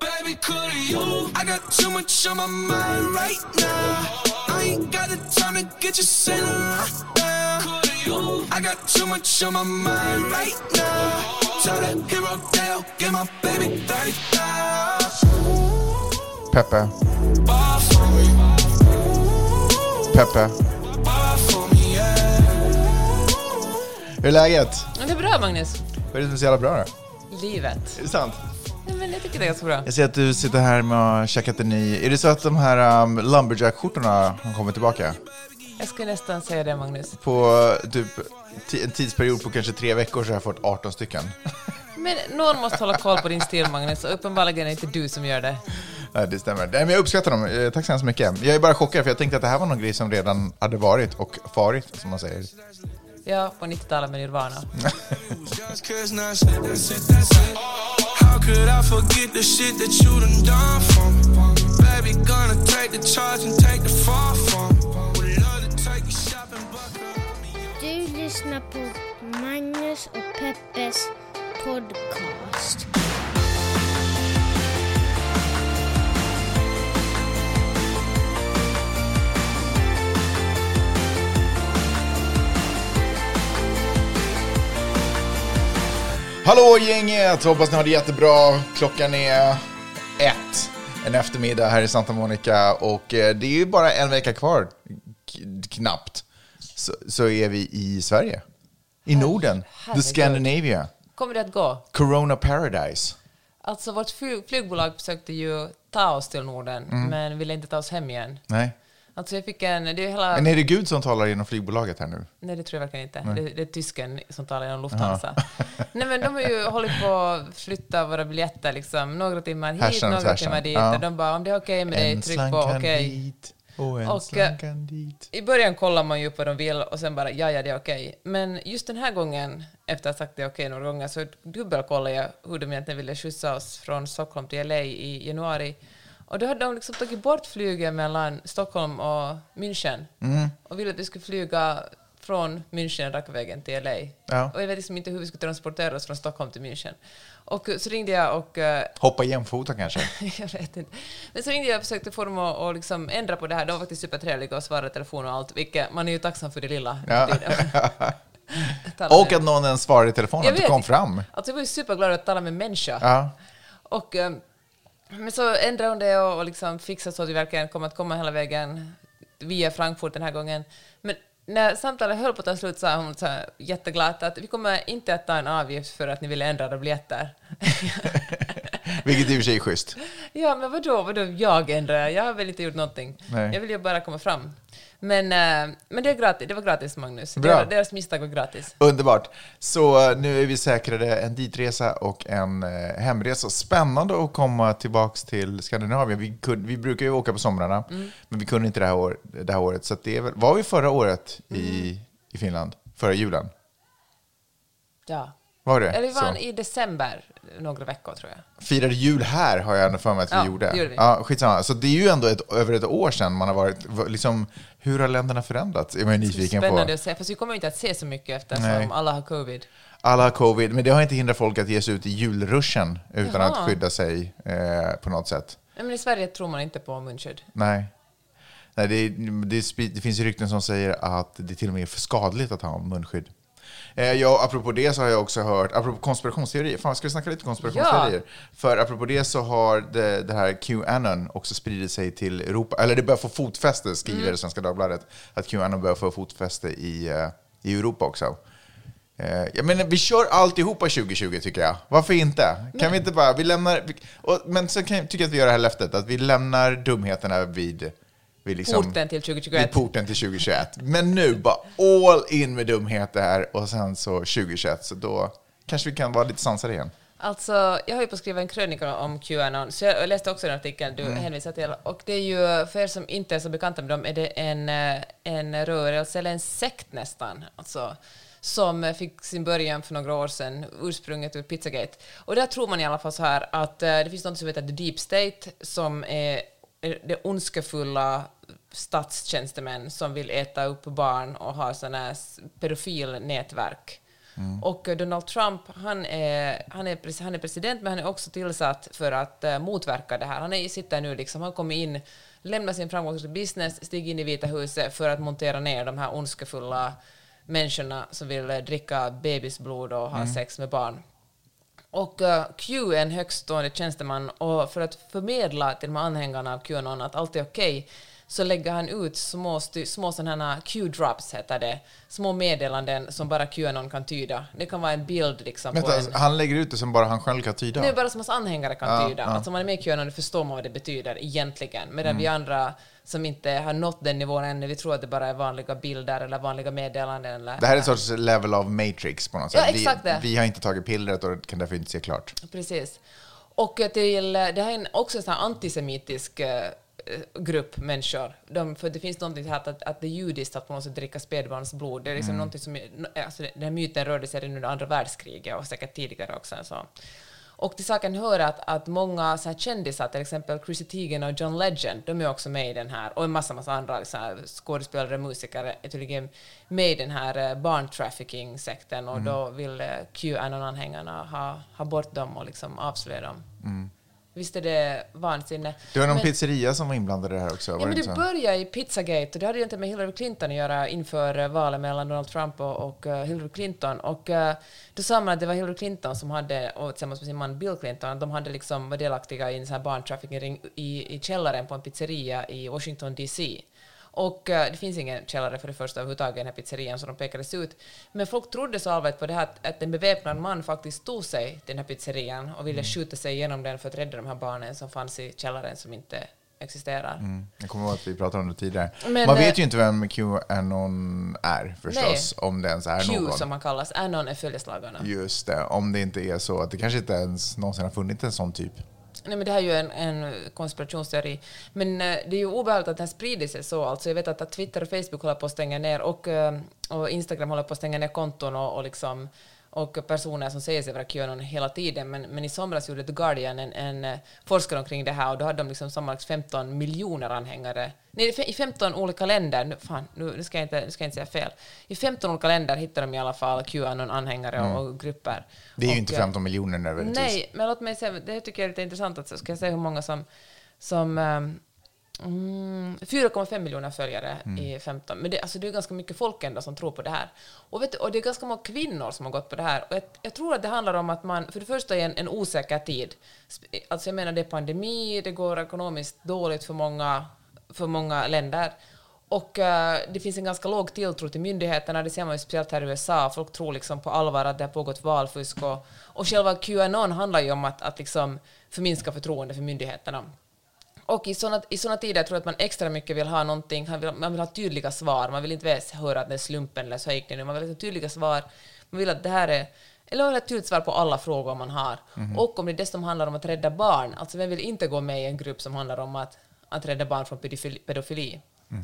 Baby, could you? I got too much on my mind right now. I ain't got the time to get you sitting right now. I got too much on my mind right now. Tell that hero Dale, get my baby 30,000. Peppe, Peppe. Hur är läget? Det är bra, Magnus. Vad är det som är så jävla bra då? Livet. Är det sant? Nej, men jag tycker det är ganska bra. Jag ser att du sitter här med och käkat en ny... Är det så att de här um, Lumberjack-skjortorna har kommit tillbaka? Jag skulle nästan säga det, Magnus. På typ en tidsperiod på kanske tre veckor så har jag fått 18 stycken. Men någon måste hålla koll på din stil, Magnus, och uppenbarligen är det inte du som gör det. Ja, det stämmer. Nej, men jag uppskattar dem. Eh, Tack så hemskt mycket. Jag är bara chockad för jag tänkte att det här var någon grej som redan hade varit och farit, som man säger. Ja, på 90-talet med Nirvana. Just cause now shit, that's it, that's Hallå gänget! Hoppas ni har det jättebra. Klockan är ett en eftermiddag här i Santa Monica och eh, det är ju bara en vecka kvar, knappt, så, så är vi i Sverige. I Norden. The. Scandinavia. Kommer det att gå? Corona Paradise. Alltså, vårt flyg, flygbolag försökte ju ta oss till Norden, men ville inte ta oss hem igen. Nej. Alltså, jag fick en... Det är hela... Men är det Gud som talar genom flygbolaget här nu? Nej, det tror jag verkligen inte. Det, det är tysken som talar genom Lufthansa. Nej, men de har ju hållit på att flytta våra biljetter liksom. Några timmar hit, Härsan några tvärsan. timmar dit. Ja. De bara, om det är okej med dig, En tryck på okej. dit och en Och, eh, slankan dit. I början kollar man ju på de vill och sen bara, ja, ja, det är okej. Men just den här gången, efter att ha sagt det är okej några gånger, så dubbelkollade jag hur de egentligen ville skjutsa oss från Stockholm till LA i januari. Och då hade de liksom tagit bort flyget mellan Stockholm och München Mm. och ville att vi skulle flyga från München raka vägen till LA. Ja. Och jag vet liksom inte hur vi skulle transportera oss från Stockholm till München. Och så ringde jag och eh, Hoppa jämfota kanske? jag vet inte. Men så ringde jag och försökte få dem att att liksom ändra på det här. De var faktiskt supertrevliga och svarade telefon och allt, vilket man är ju tacksam för det lilla. Ja. Och att någon ens svarade i telefon, Jag att du kom fram. Alltså jag var ju superglad att tala med människa. Ja. Och, eh, men så ändrade hon det och, och liksom fixade så att vi verkligen kommer att komma hela vägen via Frankfurt den här gången. Men när samtalet höll på att ta slut sa hon så jätteglatt att vi kommer inte att ta en avgift för att ni ville ändra era biljetter. Vilket i och för sig är schysst. Ja, men vadå, vadå jag ändrar? Jag har väl inte gjort någonting. Nej. Jag vill ju bara komma fram. Men, eh, men det, är gratis, det var gratis, Magnus. Bra. Deras, deras misstag var gratis. Underbart. Så eh, nu är vi säkrade en ditresa och en eh, hemresa. Spännande att komma tillbaks till Skandinavien. Vi, kunde, vi brukar ju åka på somrarna, Mm. men vi kunde inte det här, år, det här året. Så det väl, var vi förra året i, Mm. i Finland? Förra julen? Ja. Var det? Eller vi var i december, några veckor tror jag. Firade jul här har jag ändå för mig att vi Ja, gjorde. det gjorde vi. Ja, skitsamma. Så det är ju ändå ett, över ett år sedan man har varit... Liksom, hur har länderna förändrats? Är man nyfiken Spännande på. att se, fast vi kommer inte att se så mycket eftersom Nej. alla har covid. Alla har covid, men det har inte hindrat folk att ge sig ut i julruschen utan Jaha. att skydda sig eh, på något sätt. Nej, men i Sverige tror man inte på munskydd. Nej. Nej det, det, spi- det finns ju rykten som säger att det till och med är för skadligt att ha munskydd. Eh, ja, apropå det så har jag också hört, apropå konspirationsteorier, fan ska vi snacka lite konspirationsteorier? För apropå det så har det, det här QAnon också spridit sig till Europa, eller det börjar få fotfäste, skriver Svenska Dagbladet, att QAnon börjar få fotfäste i, eh, i Europa också. Eh, Jag menar, vi kör alltihopa 2020 tycker jag. Varför inte? Kan vi inte bara, vi lämnar, vi, och, men sen kan, jag- tycker jag att vi gör det här löftet, att vi lämnar dumheterna vid, vid liksom, Porten till vid 2021. porten till 2021. Men nu bara all in med dumheter här och sen så 2021, så då kanske vi kan vara lite sansade igen. Alltså, jag har ju på att skriva en krönika om Qanon, så jag läste också den artikeln du hänvisar till. Och det är ju, för er som inte är så bekanta med dem, är det en, eh, en rörelse, eller en sekt nästan, alltså, som fick sin början för några år sedan, ursprunget ur Pizzagate. Och där tror man i alla fall så här att eh, det finns något som heter The Deep State, som är det ondskefulla statstjänstemän som vill äta upp barn och ha sådana här pedofilnätverk. Och eh, Donald Trump, han är, han, är, han är president, men han är också tillsatt för att eh, motverka det här. Han är, sitter nu liksom, han kommer in, lämnar sin framgångsrika business, stiger in i Vita huset för att montera ner de här ondskefulla människorna som vill eh, dricka bebisblod och ha sex med barn. Och eh, Q är en högstående tjänsteman och för att förmedla till de här anhängarna av Qanon att allt är okej så lägger han ut små, små sådana Q-drops, heter det, små meddelanden som bara Qanon kan tyda. Det kan vara en bild liksom Vänta, en... han lägger ut det som bara han själv kan tyda? Det är bara som hans anhängare kan Ja, tyda. ja. Alltså om man är med i Qanon förstår man vad det betyder egentligen. Medan vi Mm. andra som inte har nått den nivån ännu, vi tror att det bara är vanliga bilder eller vanliga meddelanden. Eller, Det här är en sorts level of matrix på något Ja, sätt. exakt vi, det. vi har inte tagit pillret och kan därför inte se klart. Precis. Och till, det här är också en sån här antisemitisk eh, grupp människor. De, för det finns någonting här att, att det är judiskt att på något sätt dricka spädbarnsblod. Det är liksom Mm. som, är- alltså den här myten rörde sig redan under andra världskriget och säkert tidigare också. Så. Och till saken hör att, att många så här kändisar, till exempel Chrissy Teigen och John Legend, de är också med i den här, och en massa, massa andra så här, skådespelare och musiker är tydligen med i den här eh, barntrafficking-sekten och då vill eh, Qanon-anhängarna ha, ha bort dem och liksom avslöja dem. Visst är det vansinne? Det var någon Men- pizzeria som var inblandad i det här också. Ja, var men det började i Pizzagate och det hade inte med Hillary Clinton att göra inför eh, valet mellan Donald Trump och, och eh, Hillary Clinton. Och eh, då sa man att det var Hillary Clinton som hade, och tillsammans med sin man Bill Clinton, de hade liksom var delaktiga i en sån här barntrafficking i, i källaren på en pizzeria i Washington DC. Och eh, det finns ingen källare för det första överhuvudtaget i den här pizzerian, så de pekades ut. Men folk trodde så allvarligt på det här att, att en beväpnad man faktiskt tog sig till den här pizzerian och ville skjuta sig igenom den för att rädda de här barnen som fanns i källaren som inte existerar. Mm. Jag kommer ihåg att vi pratade om det tidigare. Men, Man eh, vet ju inte vem Qanon är förstås, om det ens är Q någon. som han kallas, Anon är följeslagarna. Just det, om det inte är så att det kanske inte ens någonsin har funnits en sån typ. Nej, men det här är ju en, en konspirationsteori. Men eh, det är ju obehagligt att den sprider sig så. Alltså, jag vet att, att Twitter och Facebook håller på att stänga ner och, eh, och Instagram håller på att stänga ner konton och, och, liksom, och personer som säger sig vara Qanon hela tiden. Men, men i somras gjorde The Guardian en, en eh, forskare omkring det här och då hade de liksom sammanlagt 15 miljoner anhängare. Nej, i 15 olika länder. Nu, fan, nu, ska jag inte, nu ska jag inte säga fel. I 15 olika länder hittar de i alla fall Qanon-anhängare och, och grupper. Mm. Det är ju och, inte eh, 15 miljoner nödvändigtvis. Nej, men låt mig säga, det tycker jag är lite intressant. Att, ska jag säga hur många som... som ehm, mm, 4,5 miljoner följare i 15. Men det, alltså det är ganska mycket folk ändå som tror på det här. Och, vet du, och det är ganska många kvinnor som har gått på det här. Och jag, jag tror att det handlar om att man, för det första är en, en osäker tid. Alltså jag menar, det är pandemi, det går ekonomiskt dåligt för många, för många länder. Och eh, det finns en ganska låg tilltro till myndigheterna, det ser man ju speciellt här i USA. Folk tror liksom på allvar att det har pågått valfusk. Och, och själva Qanon handlar ju om att, att liksom förminska förtroende för myndigheterna. Och i såna, i såna tider tror jag att man extra mycket vill ha någonting, man vill, man vill ha tydliga svar, man vill inte höra att det är slumpen eller så gick det nu, man vill ha tydliga svar, man vill att det här är eller ett tydligt svar på alla frågor man har. Och om det dessutom handlar om att rädda barn, alltså vem vill inte gå med i en grupp som handlar om att, att rädda barn från pedofili? pedofili?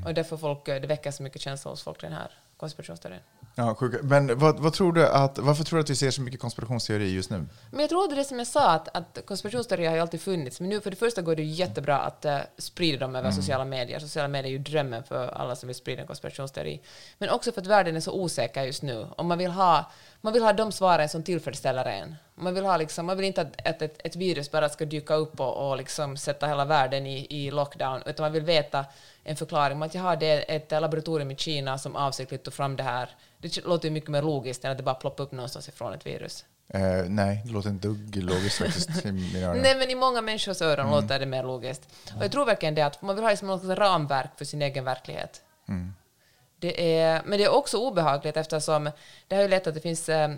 Och därför folk, det väcker så mycket känslor hos folk, den här konspirationsteorin. Ja, sjuka. Men vad, vad tror du att, varför tror du att vi ser så mycket konspirationsteorier just nu? Men jag tror det som jag sa, att, att konspirationsteorier har ju alltid funnits, men nu för det första går det jättebra att uh, sprida dem över sociala medier. Sociala medier är ju drömmen för alla som vill sprida en konspirationsteori. Men också för att världen är så osäker just nu, och man vill ha, man vill ha de svaren som tillfredsställer en. Man vill, ha liksom, man vill inte att, att ett, ett virus bara ska dyka upp och, och liksom sätta hela världen i, i lockdown, utan man vill veta en förklaring om att jaha, det är ett laboratorium i Kina som avsiktligt tog fram det här. Det låter ju mycket mer logiskt än att det bara ploppar upp någonstans ifrån ett virus. Eh, nej, det låter inte dugg logiskt faktiskt i mina öron. Nej, men i många människors öron Mm. låter det mer logiskt. Och jag tror verkligen det att man vill ha liksom något ramverk för sin egen verklighet. Mm. Det är, men det är också obehagligt eftersom det har ju lett att det finns eh,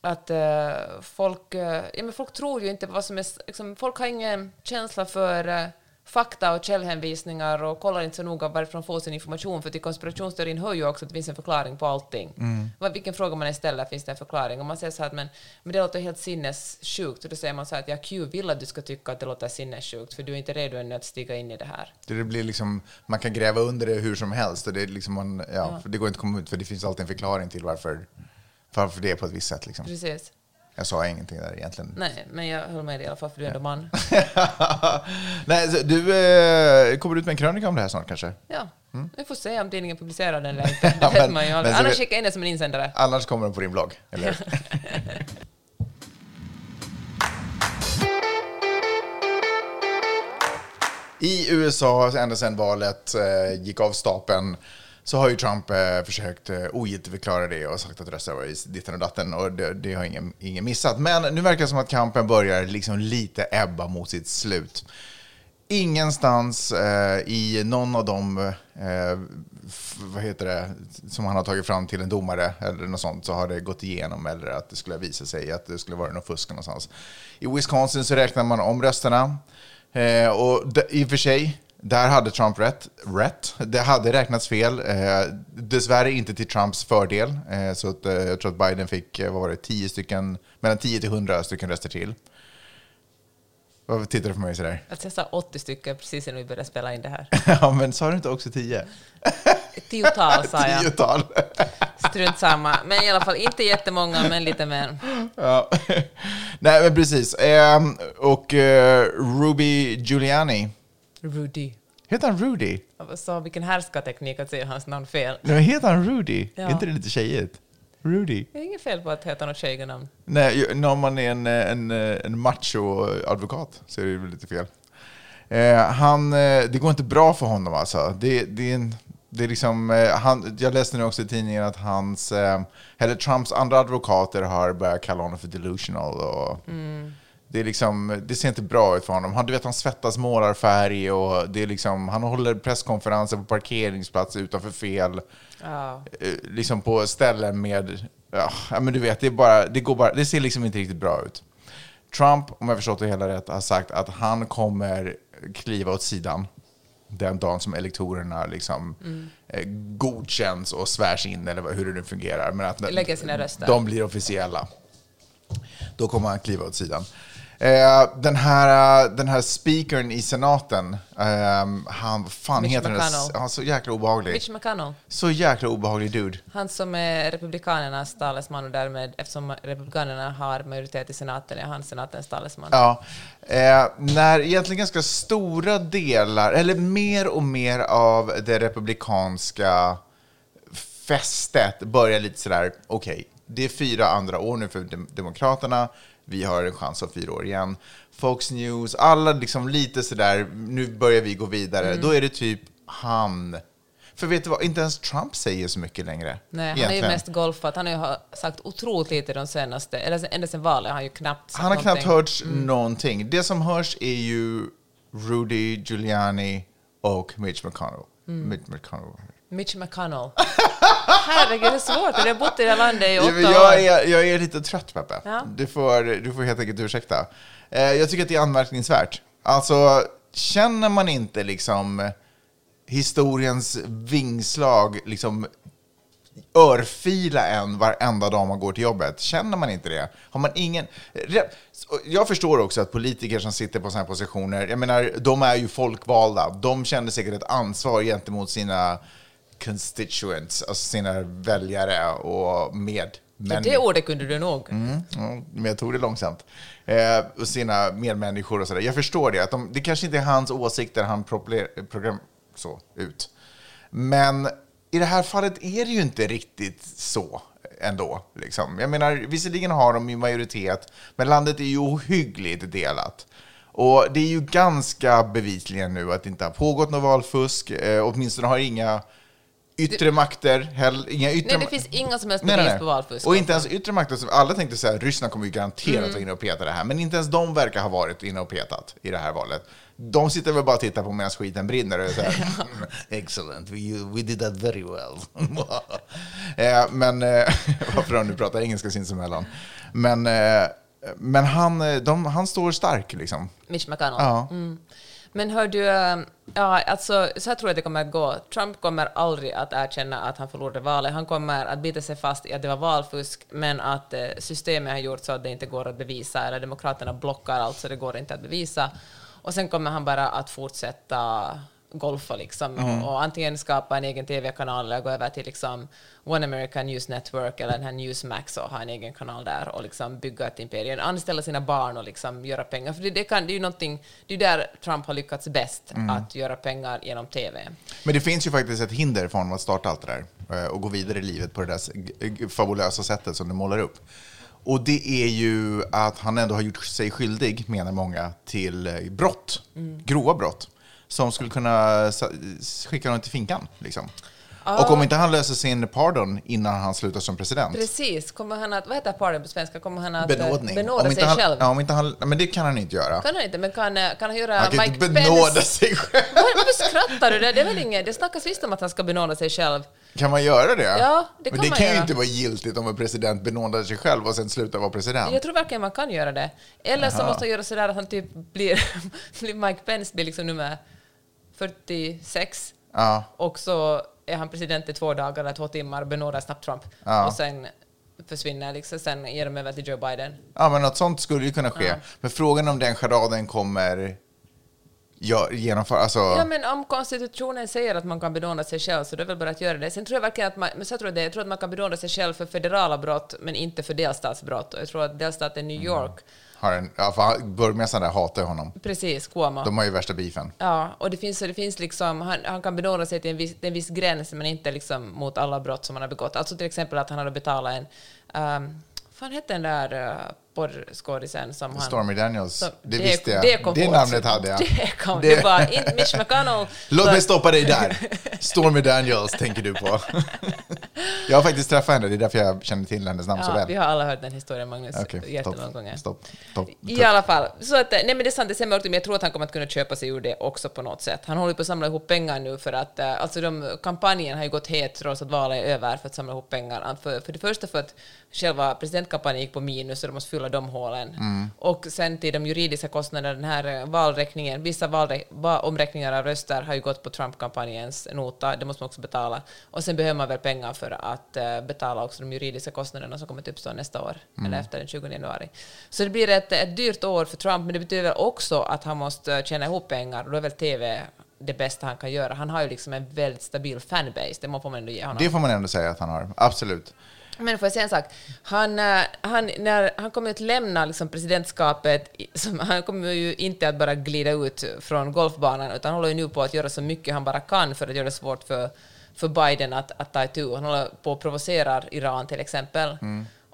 att eh, folk, ja, men folk tror ju inte på vad som är... Liksom, folk har ingen känsla för fakta och källhänvisningar och kollar inte så noga varifrån får sin information, för till konspirationsteorin hör ju också att det finns en förklaring på allting. Vad- Vilken fråga man än ställer finns det en förklaring. Om man säger så här att men, men det låter helt sinnessjukt, och då säger man så här att ja, Q vill att du ska tycka att det låter sinnessjukt, för du är inte redo ännu att stiga in i det här. Det blir liksom, man kan gräva under det hur som helst och det, liksom man, ja, för det går inte att komma ut för det finns alltid en förklaring till varför, varför det är på ett visst sätt. Liksom. Precis. Jag sa ingenting där egentligen. Nej, men jag höll med dig i alla fall, för du är ändå man. Nej, så du eh, kommer ut med en krönika om det här snart kanske? Ja, vi får se om tidningen publicerar den eller inte. Det Ja, vet men- man ju aldrig. Annars vi- skicka in det som en insändare. Annars kommer den på din blogg, eller? I USA, ända sedan valet eh, gick av stapeln, så har ju Trump eh, försökt eh, ogiltigförklara det och sagt att rösta var ditten och datten och det, det har ingen, ingen missat. Men nu verkar det som att kampen börjar liksom lite ebba mot sitt slut. Ingenstans eh, i någon av de, eh, vad heter det, som han har tagit fram till en domare eller något sånt, så har det gått igenom eller att det skulle visa sig att det skulle vara något fusk någonstans. I Wisconsin så räknar man om rösterna. Eh, och i och för sig, där hade Trump rätt. rätt. Det hade räknats fel. Eh, dessvärre inte till Trumps fördel. Eh, så att, eh, jag tror att Biden fick, eh, vad var det, 10 stycken, mellan 10 till 100 stycken röster till. Vad tittar du på mig sådär? Alltså jag sa 80 stycken precis innan vi började spela in det här. Ja, men sa du inte också 10? Ett tiotal sa jag. Tiotal. Strunt samma. Men i alla fall inte jättemånga, men lite mer. ja. Nej, men precis. Ehm, och eh, Ruby Giuliani. Rudy. Heter han Rudy? Sa vilken härskarteknik att säga hans namn fel. Nej, heter han Rudy? Ja. Är inte det lite tjejigt? Rudy? Det är inget fel på att heta något tjejnamn. Nej, ju- när man är en, eh, en, eh, en macho-advokat så är det väl lite fel. Eh, han, eh, det går inte bra för honom alltså. Det, det är en, det är liksom, han, jag läste nu också i tidningen att hans, eller Trumps andra advokater har börjat kalla honom för delusional. Och det, är liksom, det ser inte bra ut för honom. Han, du vet, han svettas målarfärg och det är liksom, han håller presskonferenser på parkeringsplats utanför fel Ja. eh, liksom på ställen med, ja, men du vet, det, bara, det, går bara, det ser liksom inte riktigt bra ut. Trump, om jag förstått det hela rätt, har sagt att han kommer kliva åt sidan den dagen som elektorerna liksom eh, godkänns och svärs in, eller hur det nu fungerar. Men att Lägger sina röster. de blir officiella. Då kommer han kliva åt sidan. Eh, den, här, den här speakern i senaten, ehm, han, fan Mitch heter? McConnell. Han så jäkla obehaglig. Mitch McConnell. Så jäkla obehaglig dude. Han som är Republikanernas talesman och därmed, eftersom Republikanerna har majoritet i senaten, är han senatens talesman. Ja. Eh, när egentligen ganska stora delar, eller mer och mer av det republikanska fästet börjar lite sådär, okej, det är fyra andra år nu för dem- Demokraterna, vi har en chans om fyra år igen. Fox News, alla liksom lite sådär, nu börjar vi gå vidare. Då är det typ han. För vet du vad, inte ens Trump säger så mycket längre. Nej, han har ju egentligen. mest golfat. Han har ju sagt otroligt lite de senaste, eller ända sedan valet har han ju knappt sagt Han har knappt någonting. hörts någonting. Det som hörs är ju Rudy Giuliani och Mitch McConnell. Mm. Mitch McConnell. Mitch McConnell. Herregud, det är svårt. Jag har bott i det här landet i åtta men jag, år. är, jag är lite trött, Peppe. Ja. Du, får, du får helt enkelt ursäkta. Eh, jag tycker att det är anmärkningsvärt. Alltså, känner man inte liksom historiens vingslag liksom örfila en varenda dag man går till jobbet. Känner man inte det? Har man ingen... Jag förstår också att politiker som sitter på sådana här positioner, jag menar, de är ju folkvalda. De känner säkert ett ansvar gentemot sina constituents, alltså sina väljare och med. Så det ordet kunde du nog. Mm, men jag tog det långsamt. Eh, och sina medmänniskor och sådär. Jag förstår det, att de, det kanske inte är hans åsikter han program så ut. Men i det här fallet är det ju inte riktigt så ändå. Liksom. Jag menar, visserligen har de ju majoritet, men landet är ju ohyggligt delat. Och det är ju ganska bevisligen nu att det inte har pågått något valfusk. Eh, åtminstone har inga yttre makter, heller, inga yttre Nej, det finns inga som helst Nej, bevis nej, nej. på valfusk. Och inte ens yttre makter. Alla tänkte säga att Ryssland kommer ju garanterat Mm. vara inne och peta det här. Men inte ens de verkar ha varit inne och petat i det här valet. De sitter väl bara och tittar på medan skiten brinner och säger "Mm, excellent, we, we did that very well. eh, men, eh, varför de nu pratar engelska sinsemellan. Men, eh, men han, eh, de, han står stark liksom. Mitch McConnell. Ja. Men hör du, ähm, ja, alltså, så här tror jag det kommer att gå. Trump kommer aldrig att erkänna att han förlorade valet. Han kommer att bita sig fast i att det var valfusk, men att äh, systemet har gjort så att det inte går att bevisa, eller demokraterna blockar allt så det går inte att bevisa. Och sen kommer han bara att fortsätta golfa liksom, Mm. och, och antingen skapa en egen TV-kanal eller gå över till liksom One American News Network eller den här Newsmax och ha en egen kanal där och liksom bygga ett imperium, anställa sina barn och liksom göra pengar. För det, det, kan, det är ju någonting, det är där Trump har lyckats bäst, Mm. att göra pengar genom TV. Men det finns ju faktiskt ett hinder för honom att starta allt det där eh, och gå vidare i livet på det där fabulösa sättet som du målar upp. Och det är ju att han ändå har gjort sig skyldig, menar många, till eh, brott, grova brott, som skulle kunna skicka honom till finkan. Liksom. Och om inte han löser sin pardon innan han slutar som president, Precis, kommer han att, vad heter pardon på svenska, kommer han att eh, benådning. benåda sig han, själv? Ja, om inte han, men det kan han inte göra. Kan han inte, men kan, eh, kan han göra han kan Mike inte benåda Pence... sig själv. Var- Varför skrattar du? Det, det är väl inget, det snackas visst om att han ska benåda sig själv. Kan man göra det? Ja, det men kan det man kan ju göra. inte vara giltigt om en president benådar sig själv och sen slutar vara president. Jag tror verkligen man kan göra det. Eller så måste han göra sådär att han typ blir, blir Mike Pence blir liksom nummer 46 Ja. och så är han president i två dagar eller två timmar, benådar snabbt Trump Ja. och sen försvinner liksom, sen ger de över till Joe Biden. Ja, men något sånt skulle ju kunna ske. Men frågan om den charaden kommer ja, genomföra... Alltså, Ja, men om konstitutionen säger att man kan benåda sig själv så det är väl bara att göra det. Sen tror jag verkligen att man, men så tror jag, det, jag tror att man kan benåda sig själv för federala brott men inte för delstatsbrott. Och jag tror att delstaten New York, har en, ja, för burgmästaren där hatar honom. precis, Cuomo. De har ju värsta beefen. Ja, och det finns, det finns liksom, han, han kan benåda sig till en viss, till en viss gräns, men inte liksom mot alla brott som han har begått. Alltså till exempel att han hade betalat en... Um, fan hette den där uh, porrskådisen som han... Stormy Daniels. som- det, visste jag. Det, det namnet hade jag. Det, kom, Det- det var inte Mitch McConnell. Låt så- mig stoppa dig där. Stormy Daniels tänker du på. jag har faktiskt träffat henne, det är därför jag känner till hennes namn så Ja, väl. vi har alla hört den historien, Magnus, Okej, jättemånga gånger. Stopp. Stopp. I alla fall, så att, nej men det är sant, det ser mörkt ut, men jag tror att han kommer att kunna köpa sig ur det också på något sätt. Han håller på att samla ihop pengar nu för att, eh, alltså de, kampanjen har ju gått het trots att valet är över för att samla ihop pengar. För, för det första för att själva presidentkampanjen gick på minus så de måste fylla de hålen. Mm. Och sen till de juridiska kostnaderna, den här eh, valräkningen, vissa valrä, va, omräkningar av röster har ju gått på Trump-kampanjens nota, det måste man också betala. Och sen behöver man väl pengar för att eh, betala också de juridiska kostnaderna som kommer att uppstå nästa år, eller efter den 20 januari. Så det blir ett, ett dyrt år för Trump, men det betyder också att han måste eh, tjäna ihop pengar, och då är väl TV det bästa han kan göra. Han har ju liksom en väldigt stabil fanbase, det får man ändå ge honom. Det får man ändå säga att han har. Absolut. Men får jag säga en sak? Han, eh, han, när, han kommer att lämna liksom presidentskapet, som, han kommer ju inte att bara glida ut från golfbanan, utan han håller ju nu på att göra så mycket han bara kan för att göra det svårt för, för Biden att, att ta itu. Han håller på att provocera Iran till exempel.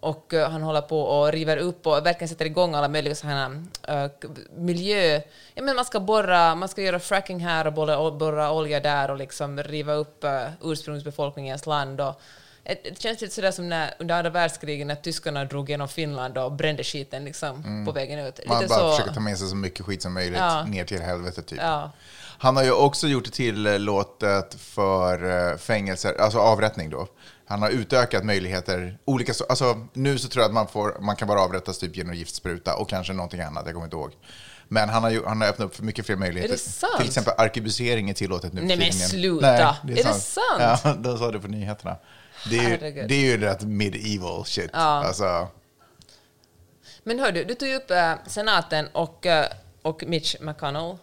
Och eh, han håller på och river upp och verkligen sätter igång alla möjliga sådana uh, miljö... Ja, men man ska borra, man ska göra fracking här och borra, borra olja där och liksom riva upp uh, ursprungsbefolkningens land. Och, det det känns lite sådär som när, under andra världskriget när tyskarna drog genom Finland och brände skiten liksom på vägen ut. Man Lite bara så. försöker ta med sig så mycket skit som möjligt Ja. ner till helvetet typ. Ja. Han har ju också gjort tillåtet för eh, fängelser, alltså avrättning då. Han har utökat möjligheter, olika, alltså nu så tror jag att man, får, man kan bara avrättas typ genom giftspruta och kanske någonting annat, jag kommer inte ihåg. Men han har, han har öppnat upp för mycket fler möjligheter. Är det sant? Till exempel arkebusering är tillåtet nu Nej, men tiden igen. sluta. Är det sant? Ja, de sa det på nyheterna. Det är, ju, det är ju rätt medieval shit. Ja. Alltså, Men hör du, du tog upp eh, senaten och, eh, och Mitch McConnell,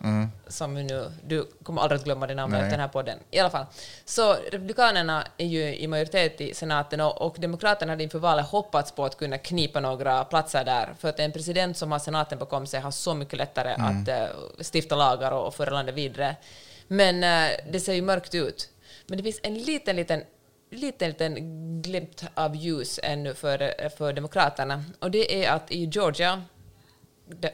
som vi nu, du kommer aldrig att glömma det namnet Mm. Efter den här podden. I alla fall. Så Republikanerna är ju i majoritet i senaten och, och Demokraterna hade inför valet hoppats på att kunna knipa några platser där, för att en president som har senaten bakom sig har så mycket lättare Mm. att eh, stifta lagar och, och föra landet vidare. Men eh, det ser ju mörkt ut. Men det finns en liten, liten liten, liten glimt av ljus ännu för, för Demokraterna. Och det är att i Georgia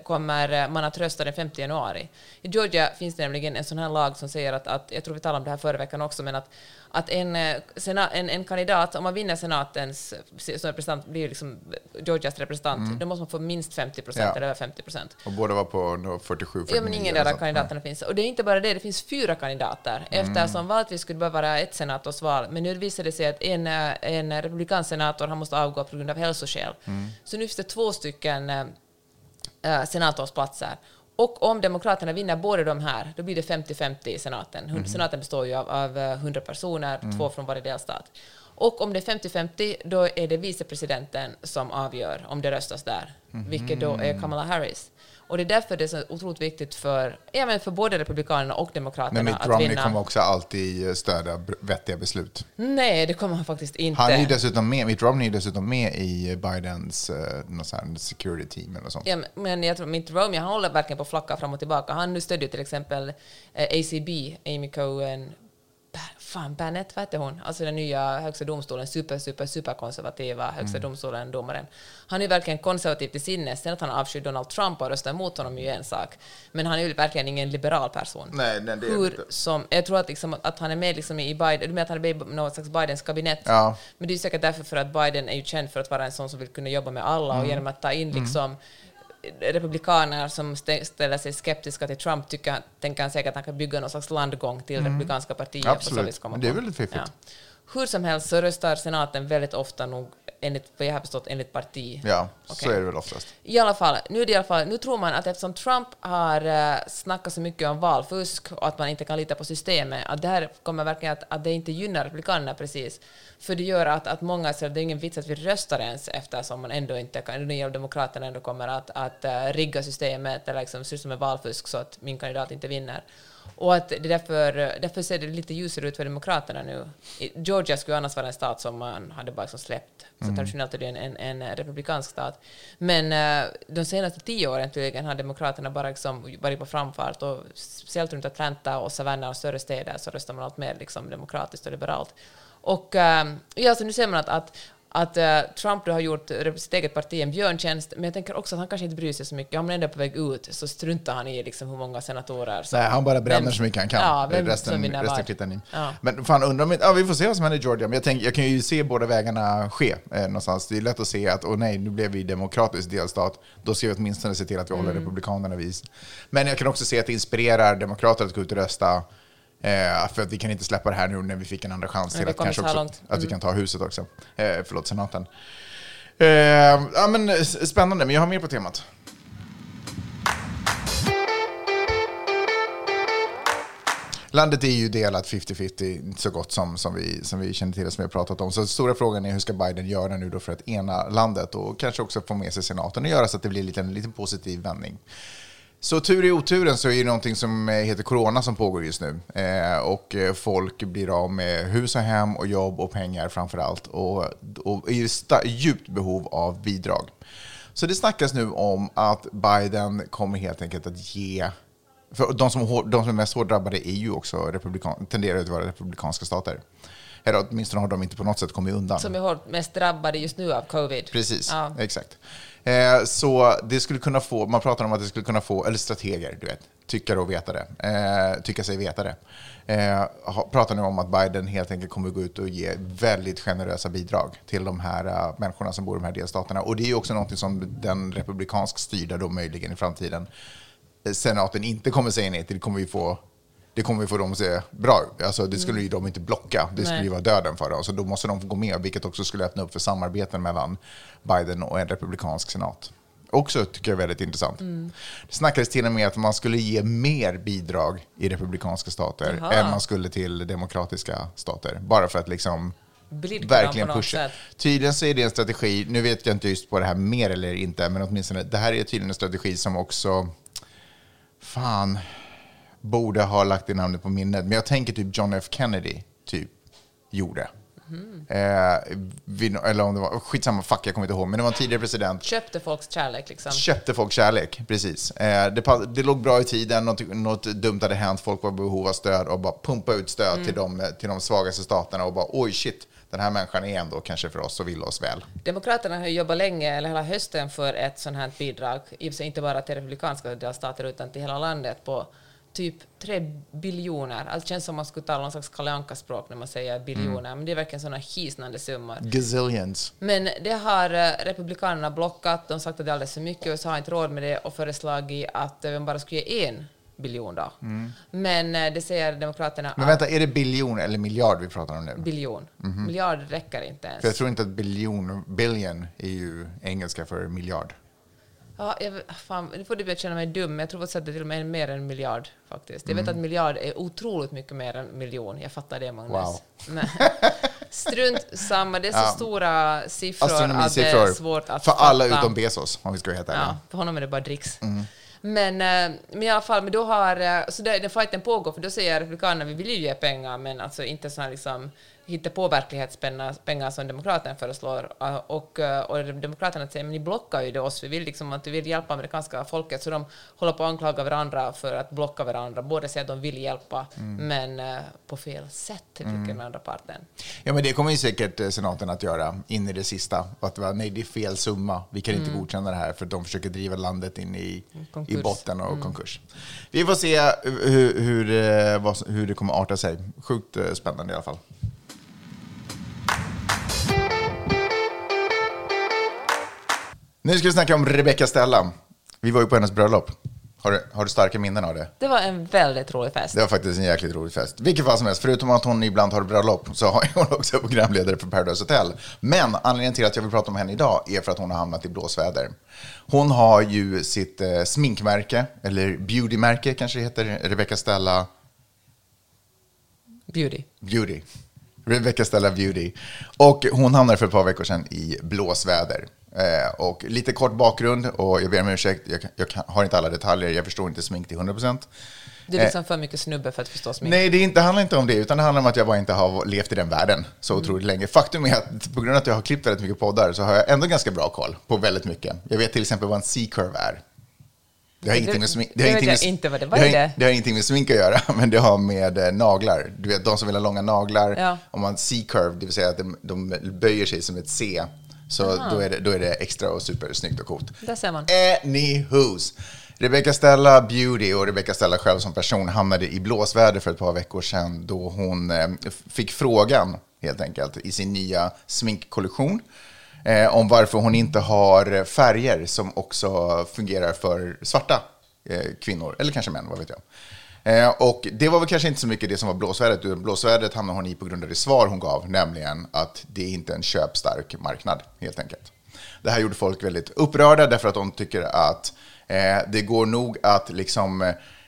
kommer man att rösta den 5 januari. I Georgia finns det nämligen en sån här lag som säger att, att jag tror vi talade om det här förra veckan också, men att, att en, eh, sena, en, en kandidat, om man vinner senatens som representant, blir liksom Georgias representant, då måste man få minst 50 procent Ja. eller över 50 procent. och båda var på nå, 47, 49 Ja, men ingen av kandidaterna finns. Och det är inte bara det, det finns fyra kandidater. Eftersom vanligtvis skulle det bara vara ett senatorsval, men nu visade det sig att en, eh, en republikansk senator han måste avgå på grund av hälsoskäl. Så nu finns det två stycken eh, eh, senatorsplatser. Och om Demokraterna vinner båda de här, då blir det 50-50 i senaten. Hund- Senaten består ju av, av eh, 100 personer, två från varje delstat. Och om det är 50-50, då är det vicepresidenten som avgör om det röstas där, vilket då är Kamala Harris. Och det är därför det är så otroligt viktigt för, men för både Republikanerna och Demokraterna Men Mitt att Romney vinna. kommer också alltid stödja vettiga beslut. Nej, det kommer han faktiskt inte. Han är dessutom med, Mitt Romney är dessutom med i Bidens uh, security team eller sånt. Ja, men- men jag tror Mitt Romney, han håller verkligen på att flacka fram och tillbaka. Han nu stödjer till exempel eh, ACB, Amy Cohen, fan Bennett, vad heter hon? Alltså den nya högsta domstolen, super, super, super konservativa högsta Mm. domstolen, domaren. Han är verkligen konservativ till sinnes. Sen att han avskyr Donald Trump och röstar emot honom är ju en sak. Men han är ju verkligen ingen liberal person. Nej, nej, det är Hur inte. som, jag tror att, liksom, att han är med liksom i Biden, du menar att han är med i något slags Bidens kabinett. Ja. Men det är ju säkert därför för att Biden är ju känd för att vara en sån som vill kunna jobba med alla Mm. och genom att ta in liksom republikaner som stä- ställer sig skeptiska till Trump tycker, tänker säkert att han kan bygga någon slags landgång till republikanska partiet. Mm. Absolut. det är väldigt fiffigt. Hur som helst så röstar senaten väldigt ofta nog, enligt vad jag har förstått, enligt parti. Ja, så Okej. är det väl oftast. I alla fall, nu, i alla fall, nu tror man att eftersom Trump har uh, snackat så mycket om valfusk och att man inte kan lita på systemet, att det här kommer verkligen att, att det inte gynnar republikanerna precis. För det gör att, att många säger att det är ingen vits att vi röstar ens eftersom man ändå inte kan, nya demokraterna ändå kommer att, att uh, rigga systemet eller liksom syssla med valfusk så att min kandidat inte vinner. Och att det är därför, därför ser det lite ljusare ut för Demokraterna nu. Georgia skulle annars vara en stat som man hade bara liksom släppt. Så traditionellt är det en, en, en republikansk stat. Men eh, de senaste tio åren tydligen har Demokraterna bara liksom varit på framfart och speciellt runt Atlanta och Savannah och större städer så röstar man allt mer liksom demokratiskt och liberalt. Och eh, ja, så nu ser man att, att att eh, Trump då har gjort sitt eget parti en björntjänst, men jag tänker också att han kanske inte bryr sig så mycket. Om han ändå är på väg ut så struntar han i liksom hur många senatorer som... Nej, han bara bränner vem- så mycket han kan. Ja, vem resten resten vad. kvittar ni. Ja. Men fan, undrar om ja, vi får se vad som händer i Georgia. Men jag, tänker, jag kan ju se båda vägarna ske eh, någonstans. Det är lätt att se att, åh nej, nu blev vi demokratisk delstat. Då ska vi åtminstone se till att vi håller Mm. republikanerna vis. Men jag kan också se att det inspirerar demokrater att gå ut och rösta. Eh, för att vi kan inte släppa det här nu när vi fick en andra chans till att kanske också, långt. att vi Mm. kan ta huset också. Eh, förlåt, senaten. Eh, ja, men, spännande, men jag har mer på temat. Landet är ju delat 50-50 så gott som, som, vi, som vi känner till som vi har pratat om. Så stora frågan är hur ska Biden göra nu då för att ena landet och kanske också få med sig senaten och göra så att det blir en liten, liten positiv vändning. Så tur i oturen så är det någonting som eh, heter corona som pågår just nu. Eh, och eh, folk blir av med hus och hem och jobb och pengar framför allt. Och, och är i djupt behov av bidrag. Så det snackas nu om att Biden kommer helt enkelt att ge för de som, de som är mest hårt drabbade är ju också republikan, tenderar att vara republikanska stater. Eller åtminstone har de inte på något sätt kommit undan. Som är hårt mest drabbade just nu av covid. Precis, Ja. exakt. Eh, så det skulle kunna få, man pratar om att det skulle kunna få, eller strateger, du vet, tyckare och vetare, eh, tycka sig vetare, eh, pratar nu om att Biden helt enkelt kommer gå ut och ge väldigt generösa bidrag till de här uh, människorna som bor i de här delstaterna. Och det är ju också någonting som den republikansk styrda då möjligen i framtiden eh, senaten inte kommer säga nej till. Det kommer vi få det kommer vi få dem att se bra ut. Alltså, det skulle ju de inte blocka. Det skulle ju vara döden för dem. Så då måste de få gå med, vilket också skulle öppna upp för samarbeten mellan Biden och en republikansk senat. Också tycker jag är väldigt intressant. Det snackades till och med att man skulle ge mer bidrag i republikanska stater Jaha. än man skulle till demokratiska stater. Bara för att liksom Blidka verkligen pusha. sätt. Tydligen så är det en strategi, nu vet jag inte just på det här mer eller inte, men åtminstone det här är tydligen en strategi som också, fan, borde ha lagt det namnet på minnet. Men jag tänker typ John F Kennedy typ gjorde. Mhm. Eh, vid, eller om det var, skitsamma, fuck jag kommer inte ihåg, men det var en tidigare president Köpte folks kärlek liksom. köpte folk kärlek, precis. Eh, det, pass- det låg bra i tiden, något, något dumt hade hänt, folk var i behov av stöd och bara pumpa ut stöd Mm. till, de, till de svagaste staterna och bara oj shit, den här människan är ändå kanske för oss och vill oss väl. Demokraterna har jobbat länge, eller hela hösten, för ett sånt här bidrag, i inte bara till republikanska delstater utan till hela landet, på typ tre biljoner. Allt känns som man skulle tala någon slags Kalle Anka-språk när man säger biljoner, Mm. men det är verkligen sådana hisnande summor. Gazillions. Men det har eh, republikanerna blockat, de har sagt att det är alldeles för mycket, USA har inte råd med det och föreslagit att eh, man bara skulle ge en biljon då. Men eh, det säger demokraterna Mm. Men vänta, är det biljon eller miljard vi pratar om nu? biljon. Miljard räcker inte ens. För jag tror inte att biljon, billion är ju engelska för miljard. Ja, jag, fan, nu får du känna mig dum, men jag tror att det till och med är mer än miljard. faktiskt. Jag vet Mm. att miljard är otroligt mycket mer än miljon. Jag fattar det, Magnus. Wow. Men, strunt samma, det är så Ja. stora siffror att det är svårt att för alla fatta. utom Bezos, om vi ska vara helt ärliga. Ja, för honom är det bara dricks. Mm. Men, eh, men i alla fall, men då har, eh, så det, den fighten pågår, för då säger Republikanerna vi vill ju ge pengar, men alltså inte såna liksom på verklighetspengar pengar som Demokraterna föreslår. Uh, Och, uh, och Demokraterna säger men ni blockar ju det oss, vi vill liksom att vi vill hjälpa amerikanska folket, så de håller på att anklaga varandra för att blocka varandra. Båda säger att de vill hjälpa, men uh, på fel sätt, tycker den andra parten. Ja, men det kommer ju säkert eh, senaten att göra in i det sista. Att nej, det är fel summa. Vi kan inte godkänna det här för de försöker driva landet in i, i botten och konkurs. Vi får se hur, hur, eh, hur det kommer arta sig. Sjukt eh, spännande i alla fall. Nu ska vi snacka om Rebecca Stella. Vi var ju på hennes bröllop. Har du, har du starka minnen av det? Det var en väldigt rolig fest. Det var faktiskt en jäkligt rolig fest. Vilket fall som helst, förutom att hon ibland har bröllop så har hon också programledare för Paradise Hotel. Men anledningen till att jag vill prata om henne idag är för att hon har hamnat i blåsväder. Hon har ju sitt eh, sminkmärke, eller beautymärke kanske det heter, Rebecca Stella Beauty. Beauty. Rebecca Stella Beauty. Och hon hamnade för ett par veckor sedan i blåsväder. Eh, och lite kort bakgrund, och jag ber om ursäkt, jag, jag kan, har inte alla detaljer, jag förstår inte smink till 100%. Du är liksom för mycket snubbe för att förstå smink. Nej, det inte, handlar inte om det, utan det handlar om att jag bara inte har levt i den världen så otroligt länge. Faktum är att på grund av att jag har klippt väldigt mycket poddar så har jag ändå ganska bra koll på väldigt mycket. Jag vet till exempel vad en C-curve är. Det har, Det- ingenting med smink, det det- det, det? det har ingenting med smink att göra, men det har med eh, naglar. Du vet, de som vill ha långa naglar, Ja. om man C-curve, det vill säga att de, de böjer sig som ett C, så då är, det, då är det extra och supersnyggt och coolt. Där ser man. Anywho's. Rebecca Stella Beauty och Rebecca Stella själv som person hamnade i blåsväder för ett par veckor sedan då hon eh, fick frågan helt enkelt i sin nya sminkkollektion eh, om varför hon inte har färger som också fungerar för svarta eh, kvinnor, eller kanske män, vad vet jag. Eh, och det var väl kanske inte så mycket det som var blåsvädret, utan blåsvädret hamnade hon i på grund av det svar hon gav, nämligen att det är inte är en köpstark marknad, helt enkelt. Det här gjorde folk väldigt upprörda därför att de tycker att eh, det går nog att liksom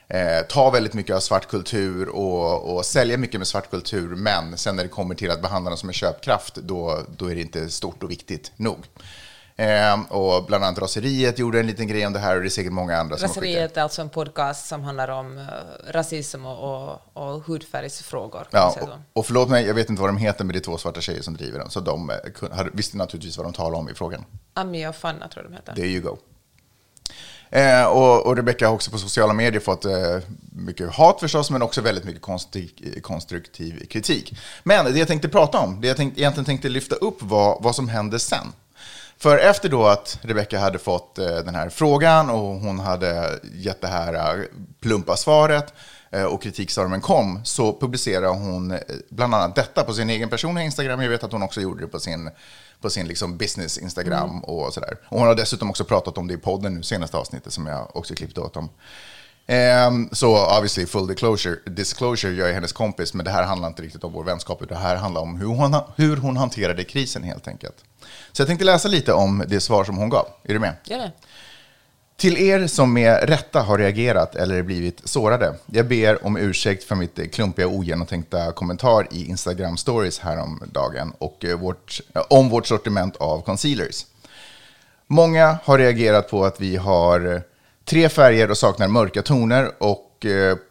eh, ta väldigt mycket av svart kultur och, och sälja mycket med svart kultur, men sen när det kommer till att behandla dem som en köpkraft, då, då är det inte stort och viktigt nog. Eh, och bland annat Raseriet gjorde en liten grej om det här och det är säkert många andra som har. Raseriet är alltså en podcast som handlar om uh, rasism och, och, och hudfärgsfrågor. Ja, och, och förlåt mig, jag vet inte vad de heter, men det är två svarta tjejer som driver den. Så de eh, hade, visste naturligtvis vad de talade om i frågan. Ami och Fanna tror jag de heter. There you go. Eh, och, och Rebecca har också på sociala medier fått eh, mycket hat förstås, men också väldigt mycket konstruktiv, konstruktiv kritik. Men det jag tänkte prata om, det jag tänkte, egentligen tänkte lyfta upp var vad som hände sen. För efter då att Rebecca hade fått eh, den här frågan och hon hade gett det här eh, plumpa svaret eh, och kritikstormen kom så publicerade hon bland annat detta på sin egen personliga Instagram. Jag vet att hon också gjorde det på sin, på sin liksom business Instagram och sådär. Och hon har dessutom också pratat om det i podden nu, senaste avsnittet som jag också klippte åt dem. Ehm, så obviously full disclosure, disclosure, jag är hennes kompis, men det här handlar inte riktigt om vår vänskap, utan det här handlar om hur hon, hur hon hanterade krisen helt enkelt. Så jag tänkte läsa lite om det svar som hon gav. Är du med? Gör det? Till er som med rätta har reagerat eller blivit sårade. Jag ber om ursäkt för mitt klumpiga ogenomtänkta kommentar i Instagram stories häromdagen och eh, vårt, eh, om vårt sortiment av concealers. Många har reagerat på att vi har eh, tre färger och saknar mörka toner och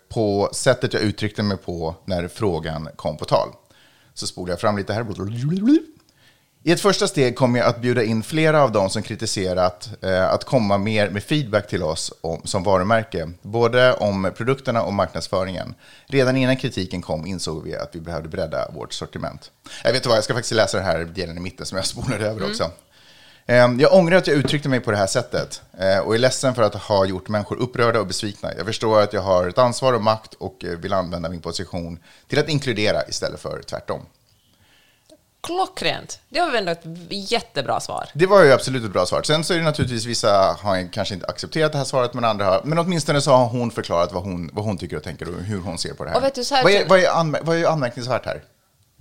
på sättet jag uttryckte mig på när frågan kom på tal. Så spolar jag fram lite här. I ett första steg kommer jag att bjuda in flera av dem som kritiserat eh, att komma mer med feedback till oss om, som varumärke, både om produkterna och marknadsföringen. Redan innan kritiken kom insåg vi att vi behövde bredda vårt sortiment. Jag vet vad, jag ska faktiskt läsa den här delen i mitten som jag spolade över också. Eh, Jag ångrar att jag uttryckte mig på det här sättet eh, och är ledsen för att ha gjort människor upprörda och besvikna. Jag förstår att jag har ett ansvar och makt och eh, vill använda min position till att inkludera istället för tvärtom. Klockrent. Det var väl ändå ett jättebra svar. Det var ju absolut ett bra svar. Sen så är det naturligtvis vissa har kanske inte accepterat det här svaret, men andra har. Men åtminstone så har hon förklarat vad hon, vad hon tycker och tänker och hur hon ser på det här. Och vet du, så här- vad, är, vad, är anmär, vad är anmärkningsvärt här?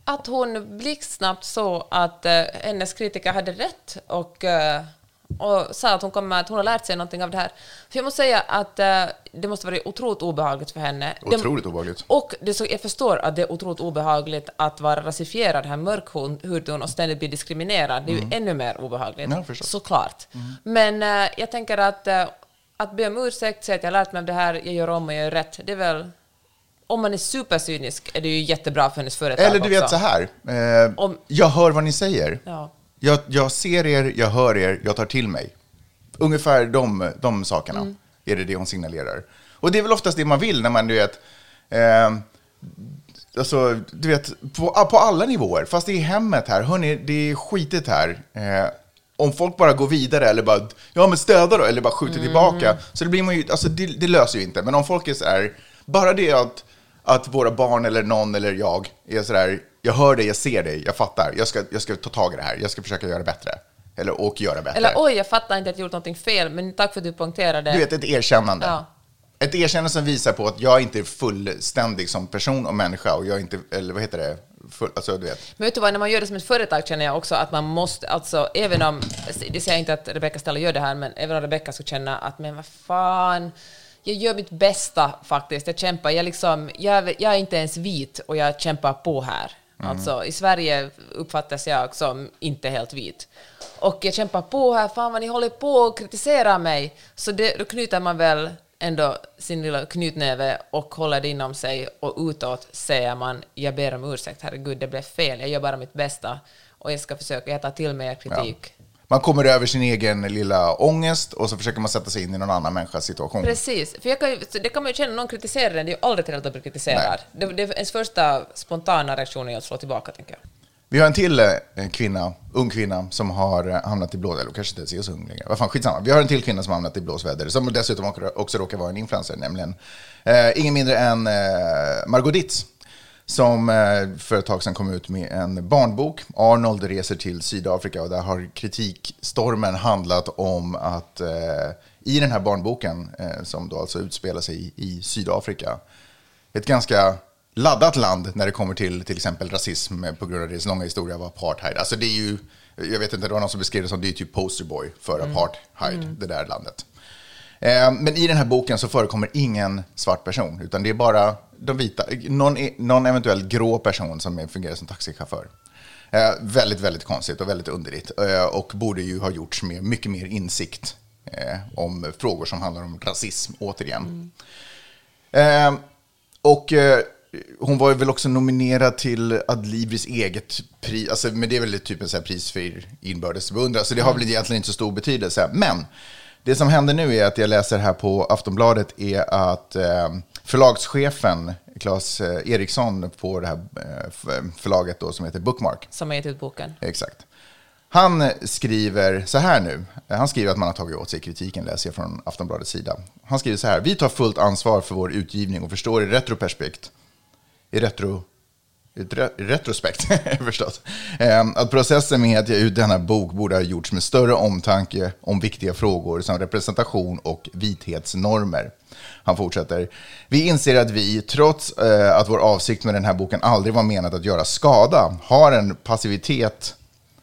Att hon blixtsnabbt så att eh, hennes kritiker hade rätt och, eh, och sa att hon, kommer, att hon har lärt sig någonting av det här. För jag måste säga att eh, det måste vara otroligt obehagligt för henne. Det- Otroligt obehagligt. Och det så, jag förstår att det är otroligt obehagligt att vara rasifierad, här mörkhuden och ständigt bli diskriminerad. Det är ju ännu mer obehagligt. Mm. Ja, förstås. Mm. Såklart. Men eh, jag tänker att, eh, att be om ursäkt, säga att jag har lärt mig av det här, jag gör om och jag gör rätt, det är väl... Om man är supercynisk är det ju jättebra för hennes företag Eller du vet också. så här, eh, Om- jag hör vad ni säger. Ja. Jag, jag ser er, jag hör er, jag tar till mig. Ungefär de, de sakerna Mm. är det det hon signalerar. Och det är väl oftast det man vill när man, du vet, eh, alltså, du vet, på, på alla nivåer. Fast det är hemmet här, hörni, det är skitigt här. Eh, om folk bara går vidare eller bara, ja men städa då, eller bara skjuter Mm. tillbaka. Så det blir man ju, alltså det, det löser ju inte. Men om folk är så här, bara det att, att våra barn eller någon eller jag är så där, jag hör dig, jag ser dig, jag fattar, jag ska, jag ska ta tag i det här, jag ska försöka göra bättre. Eller och göra bättre. Eller oj, jag fattar inte att jag gjort någonting fel, men tack för att du poängterade. Du vet, ett erkännande. Ja. Ett erkännande som visar på att jag inte är fullständig som person och människa och jag är inte, eller vad heter det, full, alltså du vet. Men vet du vad, när man gör det som ett företag känner jag också att man måste, alltså även om, det säger jag inte att Rebecca Stella gör det här, men även om Rebecca skulle känna att men vad fan, jag gör mitt bästa faktiskt, jag kämpar, jag, liksom, jag, jag är inte ens vit och jag kämpar på här. Alltså i Sverige uppfattas jag som inte helt vit. Och jag kämpar på här, fan vad ni håller på och kritiserar mig. Så det, då knyter man väl ändå sin lilla knytnäve och håller det inom sig och utåt säger man jag ber om ursäkt, herregud det blev fel, jag gör bara mitt bästa och jag ska försöka, jag tar till mig er kritik. Man kommer över sin egen lilla ångest och så försöker man sätta sig in i någon annan människas situation. Precis, för kan, det kan man ju känna, någon kritiserar en, det är ju aldrig trevligt att bli kritiserad. Det, det är ens första spontana reaktion är att slå tillbaka, tänker jag. Vi har en till eh, kvinna, ung kvinna, som har eh, hamnat i blå, eller kanske inte ens är så ung längre. Vad fan, skitsamma. Vi har en till kvinna som har hamnat i blåsväder, som dessutom också- också råkar vara en influencer, nämligen eh, ingen mindre än eh, Margot Ditz, som eh, för ett tag sedan kom ut med en barnbok. Arnold reser till Sydafrika och där har kritikstormen handlat om att eh, i den här barnboken, eh, som då alltså utspelar sig i, i Sydafrika, ett ganska laddat land när det kommer till till exempel rasism på grund av dess långa historia av apartheid. Alltså det är ju, jag vet inte, det var någon som beskrev det som det är typ posterboy för apartheid, det där landet. Eh, Men i den här boken så förekommer ingen svart person, utan det är bara de vita, någon, någon eventuell grå person som fungerar som taxichaufför. Eh, väldigt, väldigt konstigt och väldigt underligt eh, och borde ju ha gjorts med mycket mer insikt eh, om frågor som handlar om rasism, återigen. Eh, och eh, hon var ju väl också nominerad till Adlibris eget pris, alltså, men det är väl typ en sån här pris för inbördes beundran, så det har väl egentligen inte så stor betydelse. Men det som händer nu är att jag läser här på Aftonbladet är att eh, förlagschefen Claes eh, Eriksson på det här eh, förlaget då, som heter Bookmark, Som har gett ut boken. Exakt. Han skriver så här nu. Han skriver att man har tagit åt sig kritiken, läser jag från Aftonbladets sida. Han skriver så här. Vi tar fullt ansvar för vår utgivning och förstår i retroperspekt, i retro, retrospekt förstås, ehm, att processen med att ge ut denna bok borde ha gjorts med större omtanke om viktiga frågor som representation och vithetsnormer. Han fortsätter. Vi inser att vi, trots eh, att vår avsikt med den här boken aldrig var menat att göra skada, har en passivitet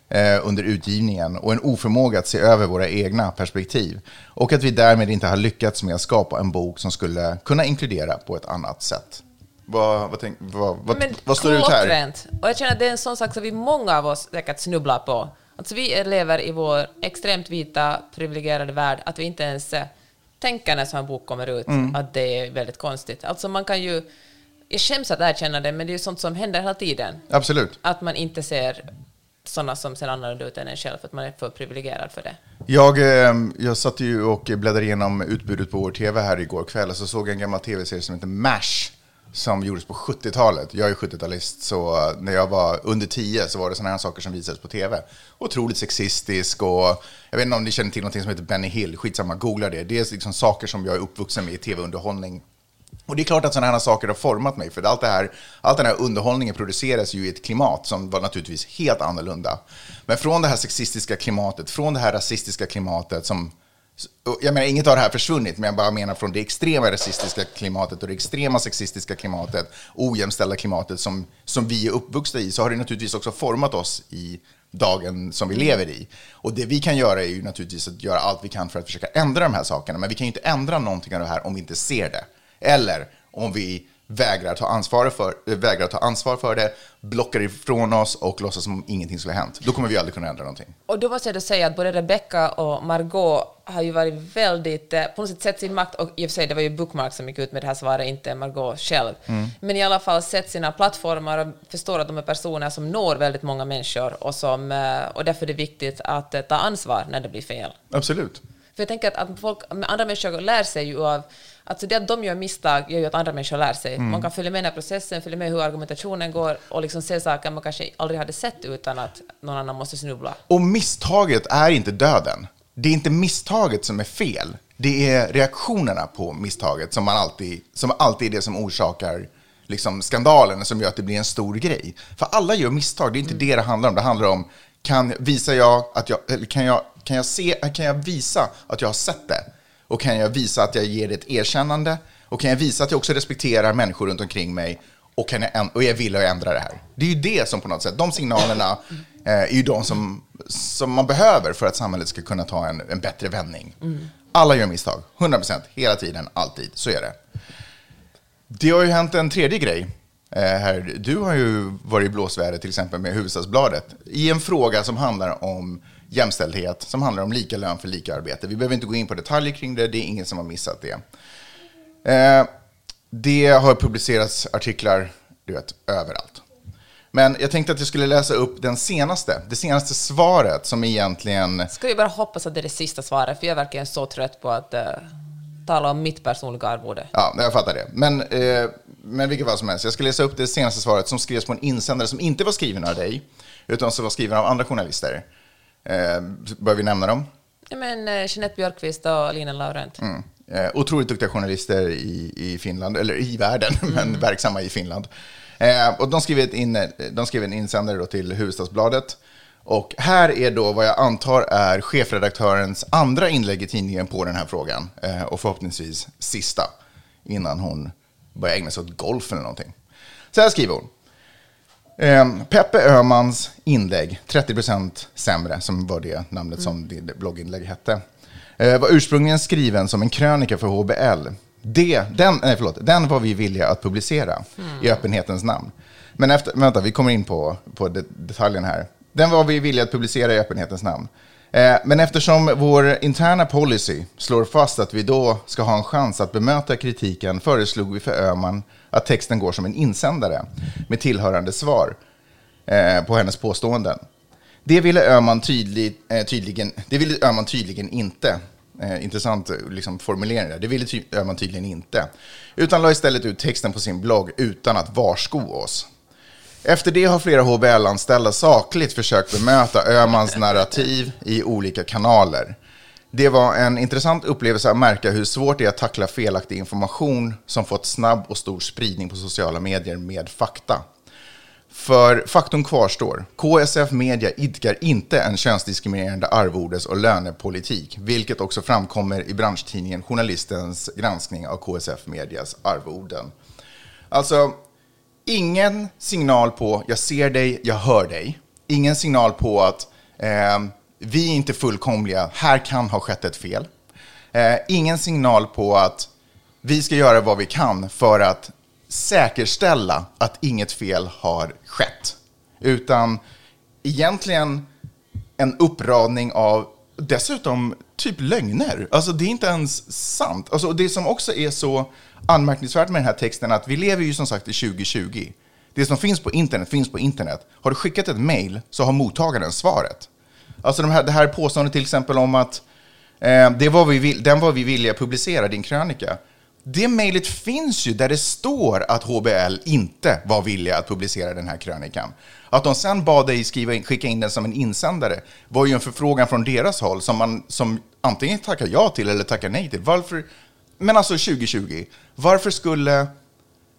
eh, under utgivningen och en oförmåga att se över våra egna perspektiv. Och att vi därmed inte har lyckats med att skapa en bok som skulle kunna inkludera på ett annat sätt. Vad, vad, tänk, vad, vad, Men vad står ut här? Och jag känner att det är en sån sak som vi många av oss säkert snubblar på. Alltså vi lever i vår extremt vita, privilegierade värld, att vi inte ens eh, tänker när en sån här bok kommer ut, Mm. att det är väldigt konstigt. Alltså man kan ju... Jag skäms att erkänna det, men det är ju sånt som händer hela tiden. Absolut. Att man inte ser sådana som ser annorlunda ut än en själv, för att man är för privilegierad för det. Jag, eh, jag satt ju och bläddrade igenom utbudet på vår tv här igår kväll och så såg jag en gammal tv-serie som heter MASH som gjordes på 70-talet. Jag är 70-talist, så eh, när jag var under 10 så var det sådana här saker som visades på tv. Otroligt sexistisk och jag vet inte om ni känner till något som heter Benny Hill, skitsamma, googla det. Det är liksom saker som jag är uppvuxen med i tv-underhållning. Och det är klart att sådana här saker har format mig, för allt, det här, allt den här underhållningen produceras ju i ett klimat som var naturligtvis helt annorlunda. Men från det här sexistiska klimatet, från det här rasistiska klimatet som jag menar, inget av det här försvunnit, men jag bara menar från det extrema rasistiska klimatet och det extrema sexistiska klimatet, ojämställda klimatet som, som vi är uppvuxna i, så har det naturligtvis också format oss i dagen som vi lever i. Och det vi kan göra är ju naturligtvis att göra allt vi kan för att försöka ändra de här sakerna, men vi kan ju inte ändra någonting av det här om vi inte ser det. Eller om vi vägrar ta ansvar för, vägrar ta ansvar för det, blockar ifrån oss och låtsas som om ingenting skulle ha hänt. Då kommer vi aldrig kunna ändra någonting. Och då måste jag då säga att både Rebecca och Margot har ju varit väldigt, eh, på något sätt sett sin makt, och i och för sig det var ju Bookmark som gick ut med det här svaret, inte Margot själv, Mm. men i alla fall sett sina plattformar och förstår att de är personer som når väldigt många människor och, som, eh, och därför är det viktigt att eh, ta ansvar när det blir fel. Absolut. För jag tänker att, att folk, andra människor lär sig ju av Alltså det att de gör misstag gör ju att andra människor lär sig. Mm. Man kan följa med i den processen, följa med hur argumentationen går och liksom se saker man kanske aldrig hade sett utan att någon annan måste snubbla. Och misstaget är inte döden. Det är inte misstaget som är fel. Det är reaktionerna på misstaget som, man alltid, som alltid är det som orsakar liksom, skandalen som gör att det blir en stor grej. För alla gör misstag, det är inte det det handlar om. Det handlar om, kan, visar jag att jag, kan, jag, kan, jag se, kan jag visa att jag har sett det? Och kan jag visa att jag ger det ett erkännande? Och kan jag visa att jag också respekterar människor runt omkring mig? Och, kan jag, och jag vill att ändra det här. Det är ju det som på något sätt, de signalerna eh, är ju de som, som man behöver för att samhället ska kunna ta en, en bättre vändning. Alla gör misstag, 100%, hela tiden, alltid. Så är det. Det har ju hänt en tredje grej. Eh, här. Du har ju varit i blåsväder till exempel med Hufvudstadsbladet i en fråga som handlar om jämställdhet, som handlar om lika lön för lika arbete. Vi behöver inte gå in på detaljer kring det, det är ingen som har missat det. Eh, det har publicerats artiklar, du vet, överallt. Men jag tänkte att jag skulle läsa upp den senaste, det senaste svaret som egentligen Ska vi bara hoppas att det är det sista svaret, för jag är verkligen så trött på att uh, tala om mitt personliga arvode. Ja, jag fattar det. Men, eh, men vilket fall som helst, jag ska läsa upp det senaste svaret som skrevs på en insändare som inte var skriven av dig, utan som var skriven av andra journalister. Eh, bör vi nämna dem? Ja, men uh, Jeanette Björkqvist och Lina Laurent. Mm. Eh, otroligt duktiga journalister i, i Finland, eller i världen, men verksamma i Finland. Eh, och de skrev, in, de skrev en insändare till Hufvudstadsbladet. Och här är då vad jag antar är chefredaktörens andra inlägg i tidningen på den här frågan. Eh, och förhoppningsvis sista, innan hon börjar ägna sig åt golf eller någonting. Så här skriver hon. Eh, Peppe Öhmans inlägg, 30% sämre, som var det namnet som det blogginlägg hette, eh, var ursprungligen skriven som en krönika för HBL. Det, den, nej, förlåt, den var vi villiga att publicera i öppenhetens namn. Men efter, vänta, vi kommer in på, på det, detaljen här. Den var vi villiga att publicera i öppenhetens namn. Eh, men eftersom vår interna policy slår fast att vi då ska ha en chans att bemöta kritiken föreslog vi för Öhman att texten går som en insändare med tillhörande svar eh, på hennes påståenden. Det ville Öhman, tydlig, eh, tydligen, det ville Öhman tydligen inte. Eh, intressant liksom, formulering där. Det ville ty Öhman tydligen inte. Utan la istället ut texten på sin blogg utan att varsko oss. Efter det har flera HBL-anställda sakligt försökt bemöta Öhmans narrativ i olika kanaler. Det var en intressant upplevelse att märka hur svårt det är att tackla felaktig information som fått snabb och stor spridning på sociala medier med fakta. För faktum kvarstår. KSF Media idkar inte en könsdiskriminerande arvodes och lönepolitik, vilket också framkommer i branschtidningen Journalistens granskning av KSF Medias arvoden. Alltså, ingen signal på jag ser dig, jag hör dig. Ingen signal på att eh, vi är inte fullkomliga, här kan ha skett ett fel. Eh, ingen signal på att vi ska göra vad vi kan för att säkerställa att inget fel har skett. Utan egentligen en uppradning av dessutom typ lögner. Alltså det är inte ens sant. Alltså det som också är så anmärkningsvärt med den här texten är att vi lever ju som sagt i 2020. Det som finns på internet finns på internet. Har du skickat ett mail så har mottagaren svaret. Alltså de här, det här påståendet till exempel om att eh, det var vi, vill- den var vi villiga att publicera, din krönika. Det mejlet finns ju där det står att HBL inte var villiga att publicera den här krönikan. Att de sen bad dig skriva in, skicka in den som en insändare var ju en förfrågan från deras håll som man som antingen tackar ja till eller tackar nej till. Varför? Men alltså 2020, varför skulle,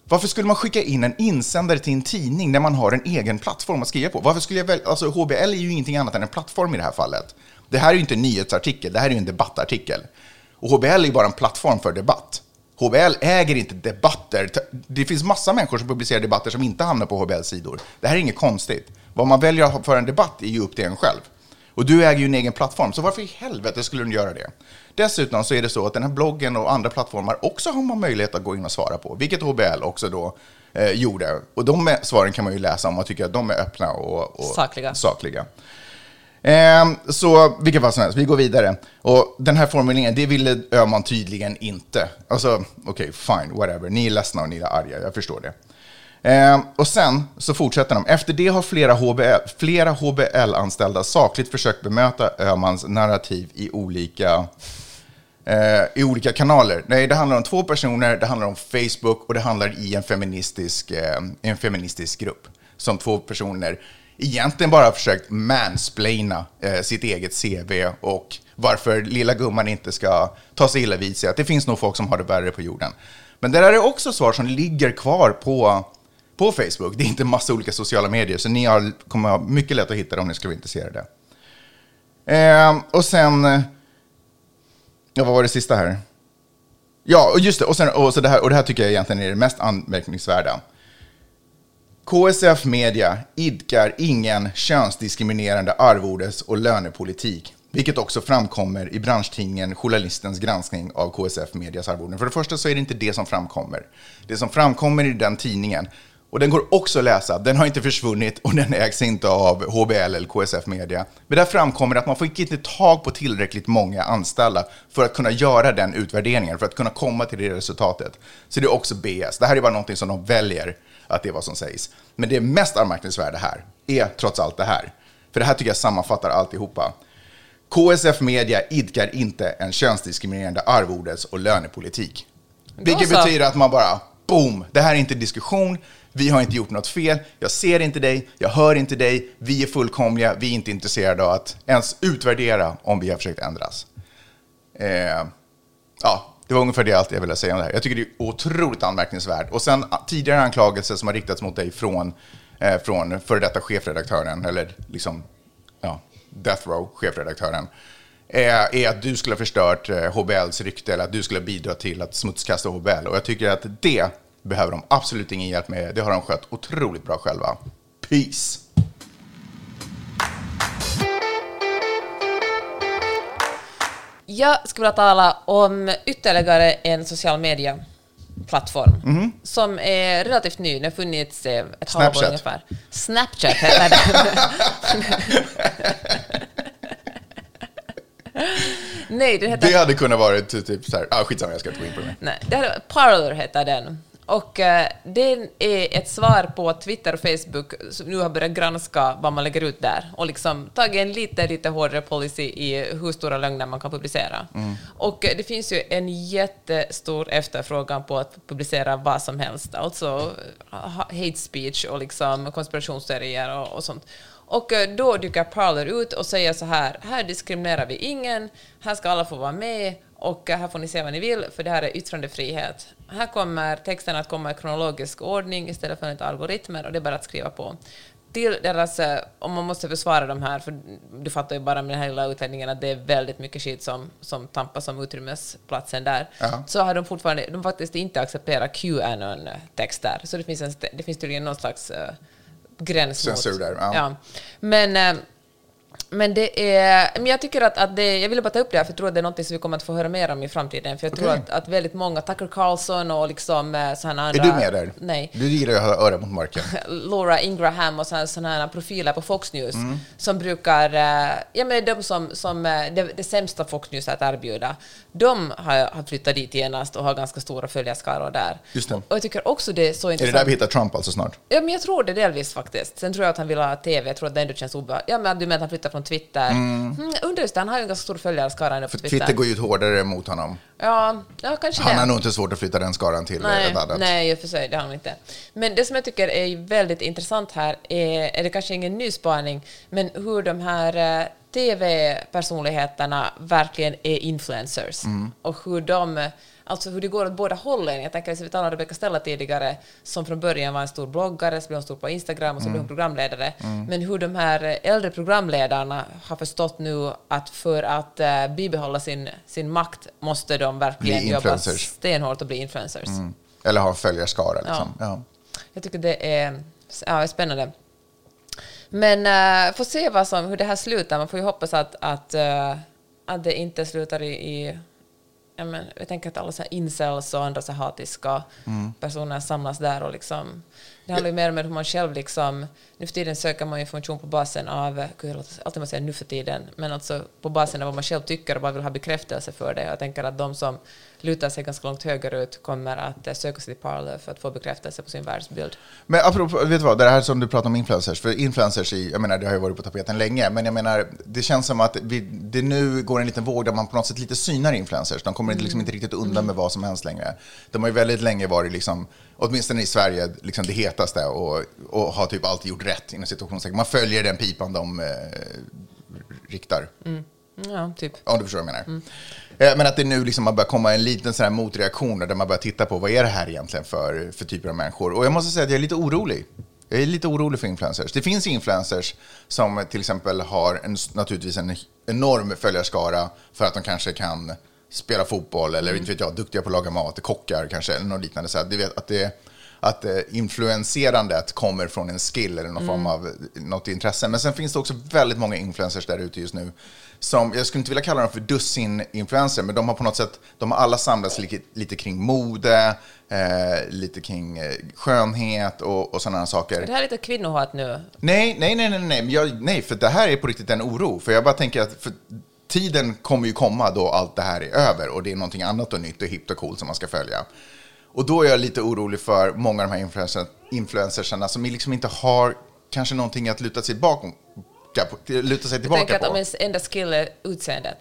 varför skulle man skicka in en insändare till en tidning när man har en egen plattform att skriva på? Varför skulle jag väl, alltså HBL är ju ingenting annat än en plattform i det här fallet. Det här är ju inte en nyhetsartikel, det här är ju en debattartikel. Och HBL är ju bara en plattform för debatt. HBL äger inte debatter. Det finns massa människor som publicerar debatter som inte hamnar på HBLs sidor. Det här är inget konstigt. Vad man väljer att för en debatt är ju upp till en själv. Och du äger ju en egen plattform, så varför i helvete skulle du göra det? Dessutom så är det så att den här bloggen och andra plattformar också har man möjlighet att gå in och svara på, vilket HBL också då eh, gjorde. Och de svaren kan man ju läsa om man tycker att de är öppna och, och Sakliga. sakliga. Eh, så vilket fall som helst, vi går vidare. Och den här formuleringen, det ville Öhman tydligen inte. Alltså, okej, okay, fine, whatever. Ni är ledsna och ni är arga, jag förstår det. Eh, och sen så fortsätter de. Efter det har flera, HBL, flera HBL-anställda sakligt försökt bemöta Öhmans narrativ i olika, Eh, i olika kanaler. Nej, det handlar om två personer, det handlar om Facebook och det handlar i en feministisk, eh, en feministisk grupp. Som två personer egentligen bara försökt mansplaina eh, sitt eget CV och varför lilla gumman inte ska ta sig illa vid sig. Att det finns nog folk som har det värre på jorden. Men det där är också svar som ligger kvar på, på Facebook. Det är inte massa olika sociala medier, så ni har, kommer ha mycket lätt att hitta det om ni skulle vara intresserade. Eh, och sen... Eh, Ja, vad var det sista här? Ja, och just det. Och, sen, och, så det här, och det här tycker jag egentligen är det mest anmärkningsvärda. KSF Media idkar ingen könsdiskriminerande arvodes och lönepolitik, vilket också framkommer i branschtidningen Journalistens granskning av KSF Medias arvoden. För det första så är det inte det som framkommer. Det som framkommer i den tidningen, och den går också att läsa, den har inte försvunnit och den ägs inte av HBL eller KSF Media. Men där framkommer att man får inte tag på tillräckligt många anställda för att kunna göra den utvärderingen, för att kunna komma till det resultatet. Så det är också BS. Det här är bara någonting som de väljer att det är vad som sägs. Men det mest anmärkningsvärda här är trots allt det här. För det här tycker jag sammanfattar alltihopa. KSF Media idkar inte en könsdiskriminerande arvodes och lönepolitik. Vilket betyder att man bara, boom, det här är inte diskussion, vi har inte gjort något fel, jag ser inte dig, jag hör inte dig, vi är fullkomliga, vi är inte intresserade av att ens utvärdera om vi har försökt ändras. Eh, ja, det var ungefär det allt jag ville säga om det här. Jag tycker det är otroligt anmärkningsvärt. Och sen ah, tidigare anklagelser som har riktats mot dig från, eh, från före detta chefredaktören, eller liksom, ja, Death Row, chefredaktören, är, är att du skulle ha förstört eh, HBLs rykte eller att du skulle bidra till att smutskasta HBL. Och jag tycker att det behöver de absolut ingen hjälp med. Det har de skött otroligt bra själva. Peace! Jag skulle vilja tala om ytterligare en social media-plattform Mhm. som är relativt ny. Den har funnits eh, ett Snapchat. halvår ungefär. Snapchat heter den. Nej, den heter... Det hade kunnat vara typ, typ så här, ah, skitsamma jag ska inte gå in på det. Nej, det här, Parler heter den. Och eh, den är ett svar på att Twitter och Facebook som nu har börjat granska vad man lägger ut där och liksom tagit en lite, lite hårdare policy i hur stora lögner man kan publicera. Och eh, det finns ju en jättestor efterfrågan på att publicera vad som helst, alltså eh, hate speech och liksom konspirationsteorier och, och sånt. Och eh, då dyker Parler ut och säger så här, här diskriminerar vi ingen, här ska alla få vara med och eh, här får ni se vad ni vill, för det här är yttrandefrihet. Här kommer texten att komma i kronologisk ordning istället för enligt algoritmer och det är bara att skriva på. Till deras, eh, om man måste försvara de här, för du fattar ju bara med den här lilla utläggningen att det är väldigt mycket skit som, som tampas om utrymmesplatsen där, Ja. så har de fortfarande, de faktiskt inte accepterat QAnon-texter, så det finns, en, det finns tydligen någon slags gräns mot... Censur där, ja. ja. Men, eh, men det är... Men jag tycker att, att det... Jag ville bara ta upp det här, för jag tror att det är något som vi kommer att få höra mer om i framtiden. För jag tror Okej. att, att väldigt många, Tucker Carlson och liksom eh, sådana andra... Är du med där? Nej. Du gillar ju att ha örat mot marken. Laura Ingraham och sådana, här profiler på Fox News Mm. som brukar... eh, Ja, men de som, som det, det sämsta Fox News att erbjuda, de har, har flyttat dit genast och har ganska stora följarskaror där. Just det. Och jag tycker också det är så Är det intressant. där vi hittar Trump alltså snart? Ja, men jag tror det delvis faktiskt. Sen tror jag att han vill ha TV. Jag tror att det ändå känns obehagligt. Ja, men du menar att han flyttar från Twitter? Mm. undrar just det, han har ju en ganska stor följarskara ändå på För Twitter. Twitter går ju ut hårdare mot honom. Ja, ja, kanske Han det. har nog inte svårt att flytta den skaran till Nej, ett annat. nej, i och för sig, det har han inte. Men det som jag tycker är väldigt intressant här är, är det kanske ingen ny spaning, men hur de här eh, TV-personligheterna verkligen är influencers. Mm. Och hur de, alltså hur det går åt båda hållen. Jag tänker, vi talade om Rebecca Stella tidigare, som från början var en stor bloggare, så blev hon stor på Instagram och så Mm. blev hon programledare. Men hur de här äldre programledarna har förstått nu att för att eh, bibehålla sin, sin makt måste de verkligen jobba stenhårt och bli influencers. Mm. Eller ha följarskara liksom. Ja. Jag tycker det är, ja, är spännande. Men uh, får se vad som, hur det här slutar. Man får ju hoppas att, att, uh, att det inte slutar i, i ja, men, jag tänker att alla så här incels och andra så hatiska Mm. personer samlas där och liksom det handlar ju mer om hur man själv liksom, nu för tiden söker man ju information på basen av, gud, alltid man säger nu för tiden, men alltså på basen av vad man själv tycker och bara vill ha bekräftelse för det. Jag tänker att de som lutar sig ganska långt högerut kommer att eh, söka sig till Parler för att få bekräftelse på sin världsbild. Men apropå, vet du vad, det här som du pratar om influencers, för influencers, i, jag menar, det har ju varit på tapeten länge, men jag menar, det känns som att vi, det nu går en liten våg där man på något sätt lite synar influencers. De kommer liksom inte riktigt undan med vad som helst längre. De har ju väldigt länge varit, liksom, åtminstone i Sverige, liksom det hetaste och, och har typ alltid gjort rätt inom situationstecken. Man följer den pipan de eh, riktar. Ja, typ. Om du förstår vad jag menar. Eh, Men att det nu liksom har börjat komma en liten sån här motreaktion där man börjar titta på vad är det här egentligen för, för typer av människor. Och jag måste säga att jag är lite orolig. Jag är lite orolig för influencers. Det finns influencers som till exempel har en, naturligtvis en enorm följarskara för att de kanske kan spela fotboll eller inte vet jag, duktiga på att laga mat, kockar kanske eller något liknande. Så att, du vet, att, det, att eh, influenserandet kommer från en skill eller någon form av något intresse. Men sen finns det också väldigt många influencers där ute just nu som, jag skulle inte vilja kalla dem för dussin-influencer, men de har på något sätt, de har alla samlats lite, lite kring mode, eh, lite kring eh, skönhet och, och sådana saker. Är det här lite kvinnohat nu? Nej, nej, nej, nej, nej, jag, nej, för det här är på riktigt en oro. För jag bara tänker att för tiden kommer ju komma då allt det här är över och det är någonting annat och nytt och hippt och coolt som man ska följa. Och då är jag lite orolig för många av de här influencer, influencersarna som liksom inte har kanske någonting att luta sig bakom, luta sig tillbaka tänker att på. om ens enda skill är utseendet.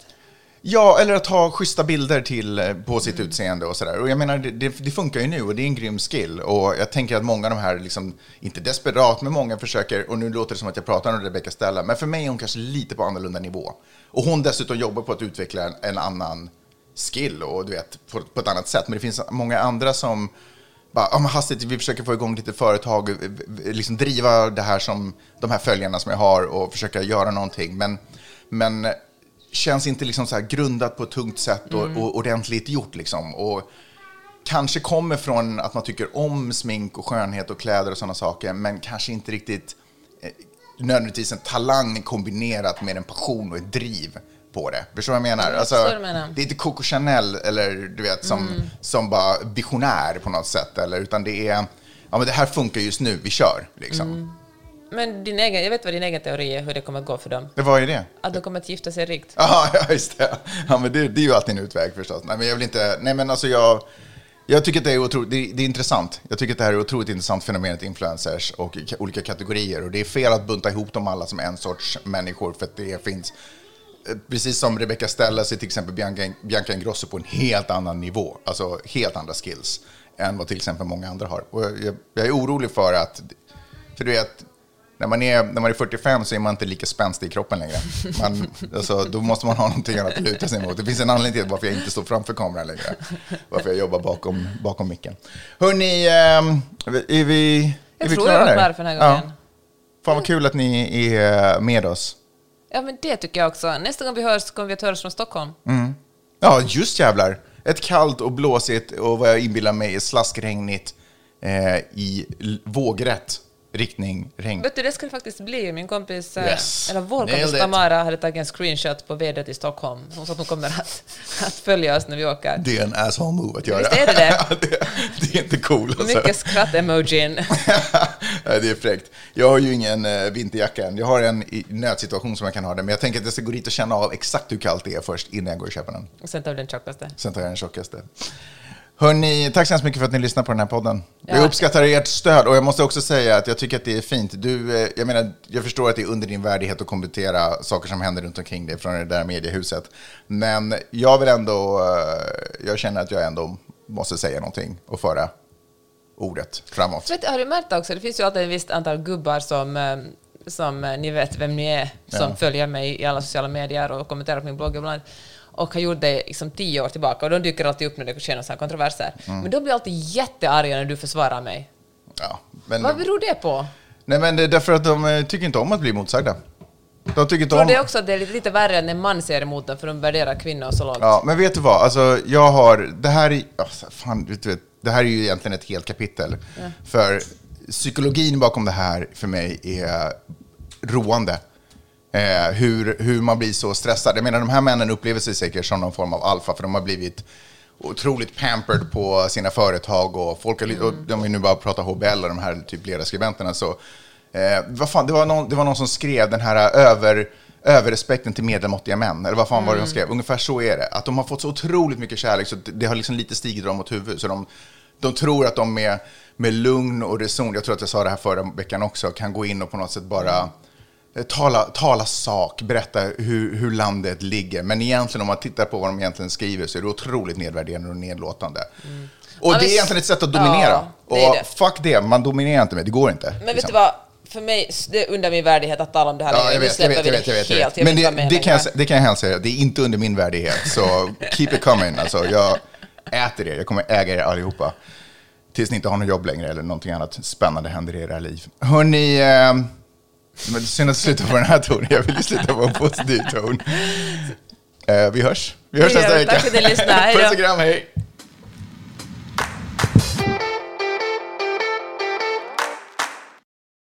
Ja, eller att ha schyssta bilder till, eh, på sitt utseende och sådär. Och jag menar, det, det, funkar ju nu och det är en grym skill. Och jag tänker att många av de här, liksom, inte desperat, men många försöker, och nu låter det som att jag pratar om Rebecca Stella, men för mig är hon kanske lite på annorlunda nivå. Och hon dessutom jobbar på att utveckla en, en annan skill och du vet, på, på ett annat sätt. Men det finns många andra som bara, ja, men hastigt, vi försöker få igång lite företag, v- v- liksom driva det här som de här följarna som jag har och försöka göra någonting. Men, men känns inte liksom så här grundat på ett tungt sätt och, och ordentligt gjort. Liksom. Och kanske kommer från att man tycker om smink och skönhet och kläder och sådana saker, men kanske inte riktigt eh, nödvändigtvis en talang kombinerat med en passion och ett driv på det. Förstår du vad jag menar? Alltså, förstår vad du menar. Det är inte Coco Chanel eller du vet som, som bara visionär på något sätt, eller, utan det är ja, men det här funkar just nu, vi kör. Liksom. Men din egen, jag vet vad din egen teori är, hur det kommer att gå för dem. Det var ju det. Att de kommer att gifta sig rikt. Ja, ja, just det. Ja, men det, det är ju alltid en utväg förstås. Nej, men jag vill inte... Nej, men alltså jag... Jag tycker att det är, otroligt, det, är, det är intressant. Jag tycker att det här är otroligt intressant fenomenet influencers och ka- olika kategorier. Och det är fel att bunta ihop dem alla som en sorts människor för att det finns... eh, Precis som Rebecca Stella så är till exempel Bianca, Bianca Ingrosso på en helt annan nivå. Alltså helt andra skills än vad till exempel många andra har. Och jag, jag är orolig för att... För du vet, när man, är, när man är 45 så är man inte lika spänstig i kroppen längre. Man, alltså, då måste man ha någonting annat att luta sig mot. Det finns en anledning till varför jag inte står framför kameran längre. Varför jag jobbar bakom, bakom micken. Hörni, ehm, är vi, är Jag vi tror klara jag var där? klar för den här gången. Ja. Fan vad kul att ni är med oss. Ja, men det tycker jag också. Nästa gång vi hörs kommer vi att höras från Stockholm. Ja, just jävlar. Ett kallt och blåsigt och vad jag inbillar mig är slaskregnigt eh, i vågrätt riktning regn. Vet du, det det faktiskt bli. Min kompis, eh, Yes. eller vår Nailed kompis it. Tamara hade tagit en screenshot på vädret i Stockholm. Hon sa att hon kommer att, att följa oss när vi åker. Det är en asshole move att göra. Visst är det det? Det, det är inte cool alltså. Mycket skratt-emojin. Det är fräckt. Jag har ju ingen eh, vinterjacka än. Jag har en nödsituation som jag kan ha den. Men jag tänker att jag ska gå dit och känna av exakt hur kallt det är först innan jag går och köper den. Och sen tar vi den tjockaste. Sen tar jag den tjockaste. Hörni, tack så hemskt mycket för att ni lyssnar på den här podden. Jag Ja. uppskattar ert stöd och jag måste också säga att jag tycker att det är fint. Du, eh, jag menar, jag förstår att det är under din värdighet att kommentera saker som händer runt omkring dig från det där mediehuset. Men jag vill ändå, eh, jag känner att jag ändå måste säga någonting och föra ordet framåt. Vet, har du märkt också, det finns ju alltid ett visst antal gubbar som, eh, som ni vet vem ni är, som Ja. följer mig i alla sociala medier och kommenterar på min blogg ibland. Och har gjort det liksom tio år tillbaka och de dyker alltid upp när det sker några kontroverser. Mm. Men de blir alltid jättearga när du försvarar mig. Ja, men, Vad beror det på? nej, men det är därför att de eh, tycker inte om att bli motsagda. De tycker inte om... det också att det är lite, lite värre när en man ser emot dem för de värderar kvinnor så lågt? Ja, men vet du vad? Alltså, jag har... Det här är... Alltså, fan, du, vet, det här är ju egentligen ett helt kapitel. För psykologin bakom det här för mig är roande. Eh, hur, hur man blir så stressad. Jag menar, de här männen upplever sig säkert som någon form av alfa, för de har blivit otroligt pampered på sina företag och folk har, mm. och om vi nu bara pratar HBL och de här typ ledarskribenterna så, eh, vad fan, det var, någon, det var någon som skrev den här över överrespekten till medelmåttiga män, eller vad fan mm. var det de mm. skrev? Ungefär så är det. Att de har fått så otroligt mycket kärlek så det har liksom lite stigit dem åt huvudet. Så de, de tror att de med, med lugn och reson, jag tror att jag sa det här förra veckan också, kan gå in och på något sätt bara mm Eh, tala, tala sak, berätta hur, hur landet ligger. Men egentligen om man tittar på vad de egentligen skriver så är det otroligt nedvärderande och nedlåtande. Mm. Och det är egentligen ett sätt att dominera. Ja, det och det. fuck det, man dominerar inte med det går inte. Men liksom. vet du vad? För mig, det är under min värdighet att tala om det här. Ja, jag vet, jag vet, jag vet, jag vet, jag vet. Men det, det, kan jag, det kan jag helt säga, det är inte under min värdighet. Så keep it coming. Alltså, jag äter er, jag kommer äga er allihopa. Tills ni inte har något jobb längre eller någonting annat spännande händer i era liv. Hörni, eh, men synd att sluta på den här tonen. Jag vill ju sluta på en positiv ton. Uh, vi hörs. Vi hörs nästa vecka. Tack för att ni lyssnade. Puss och kram, hej.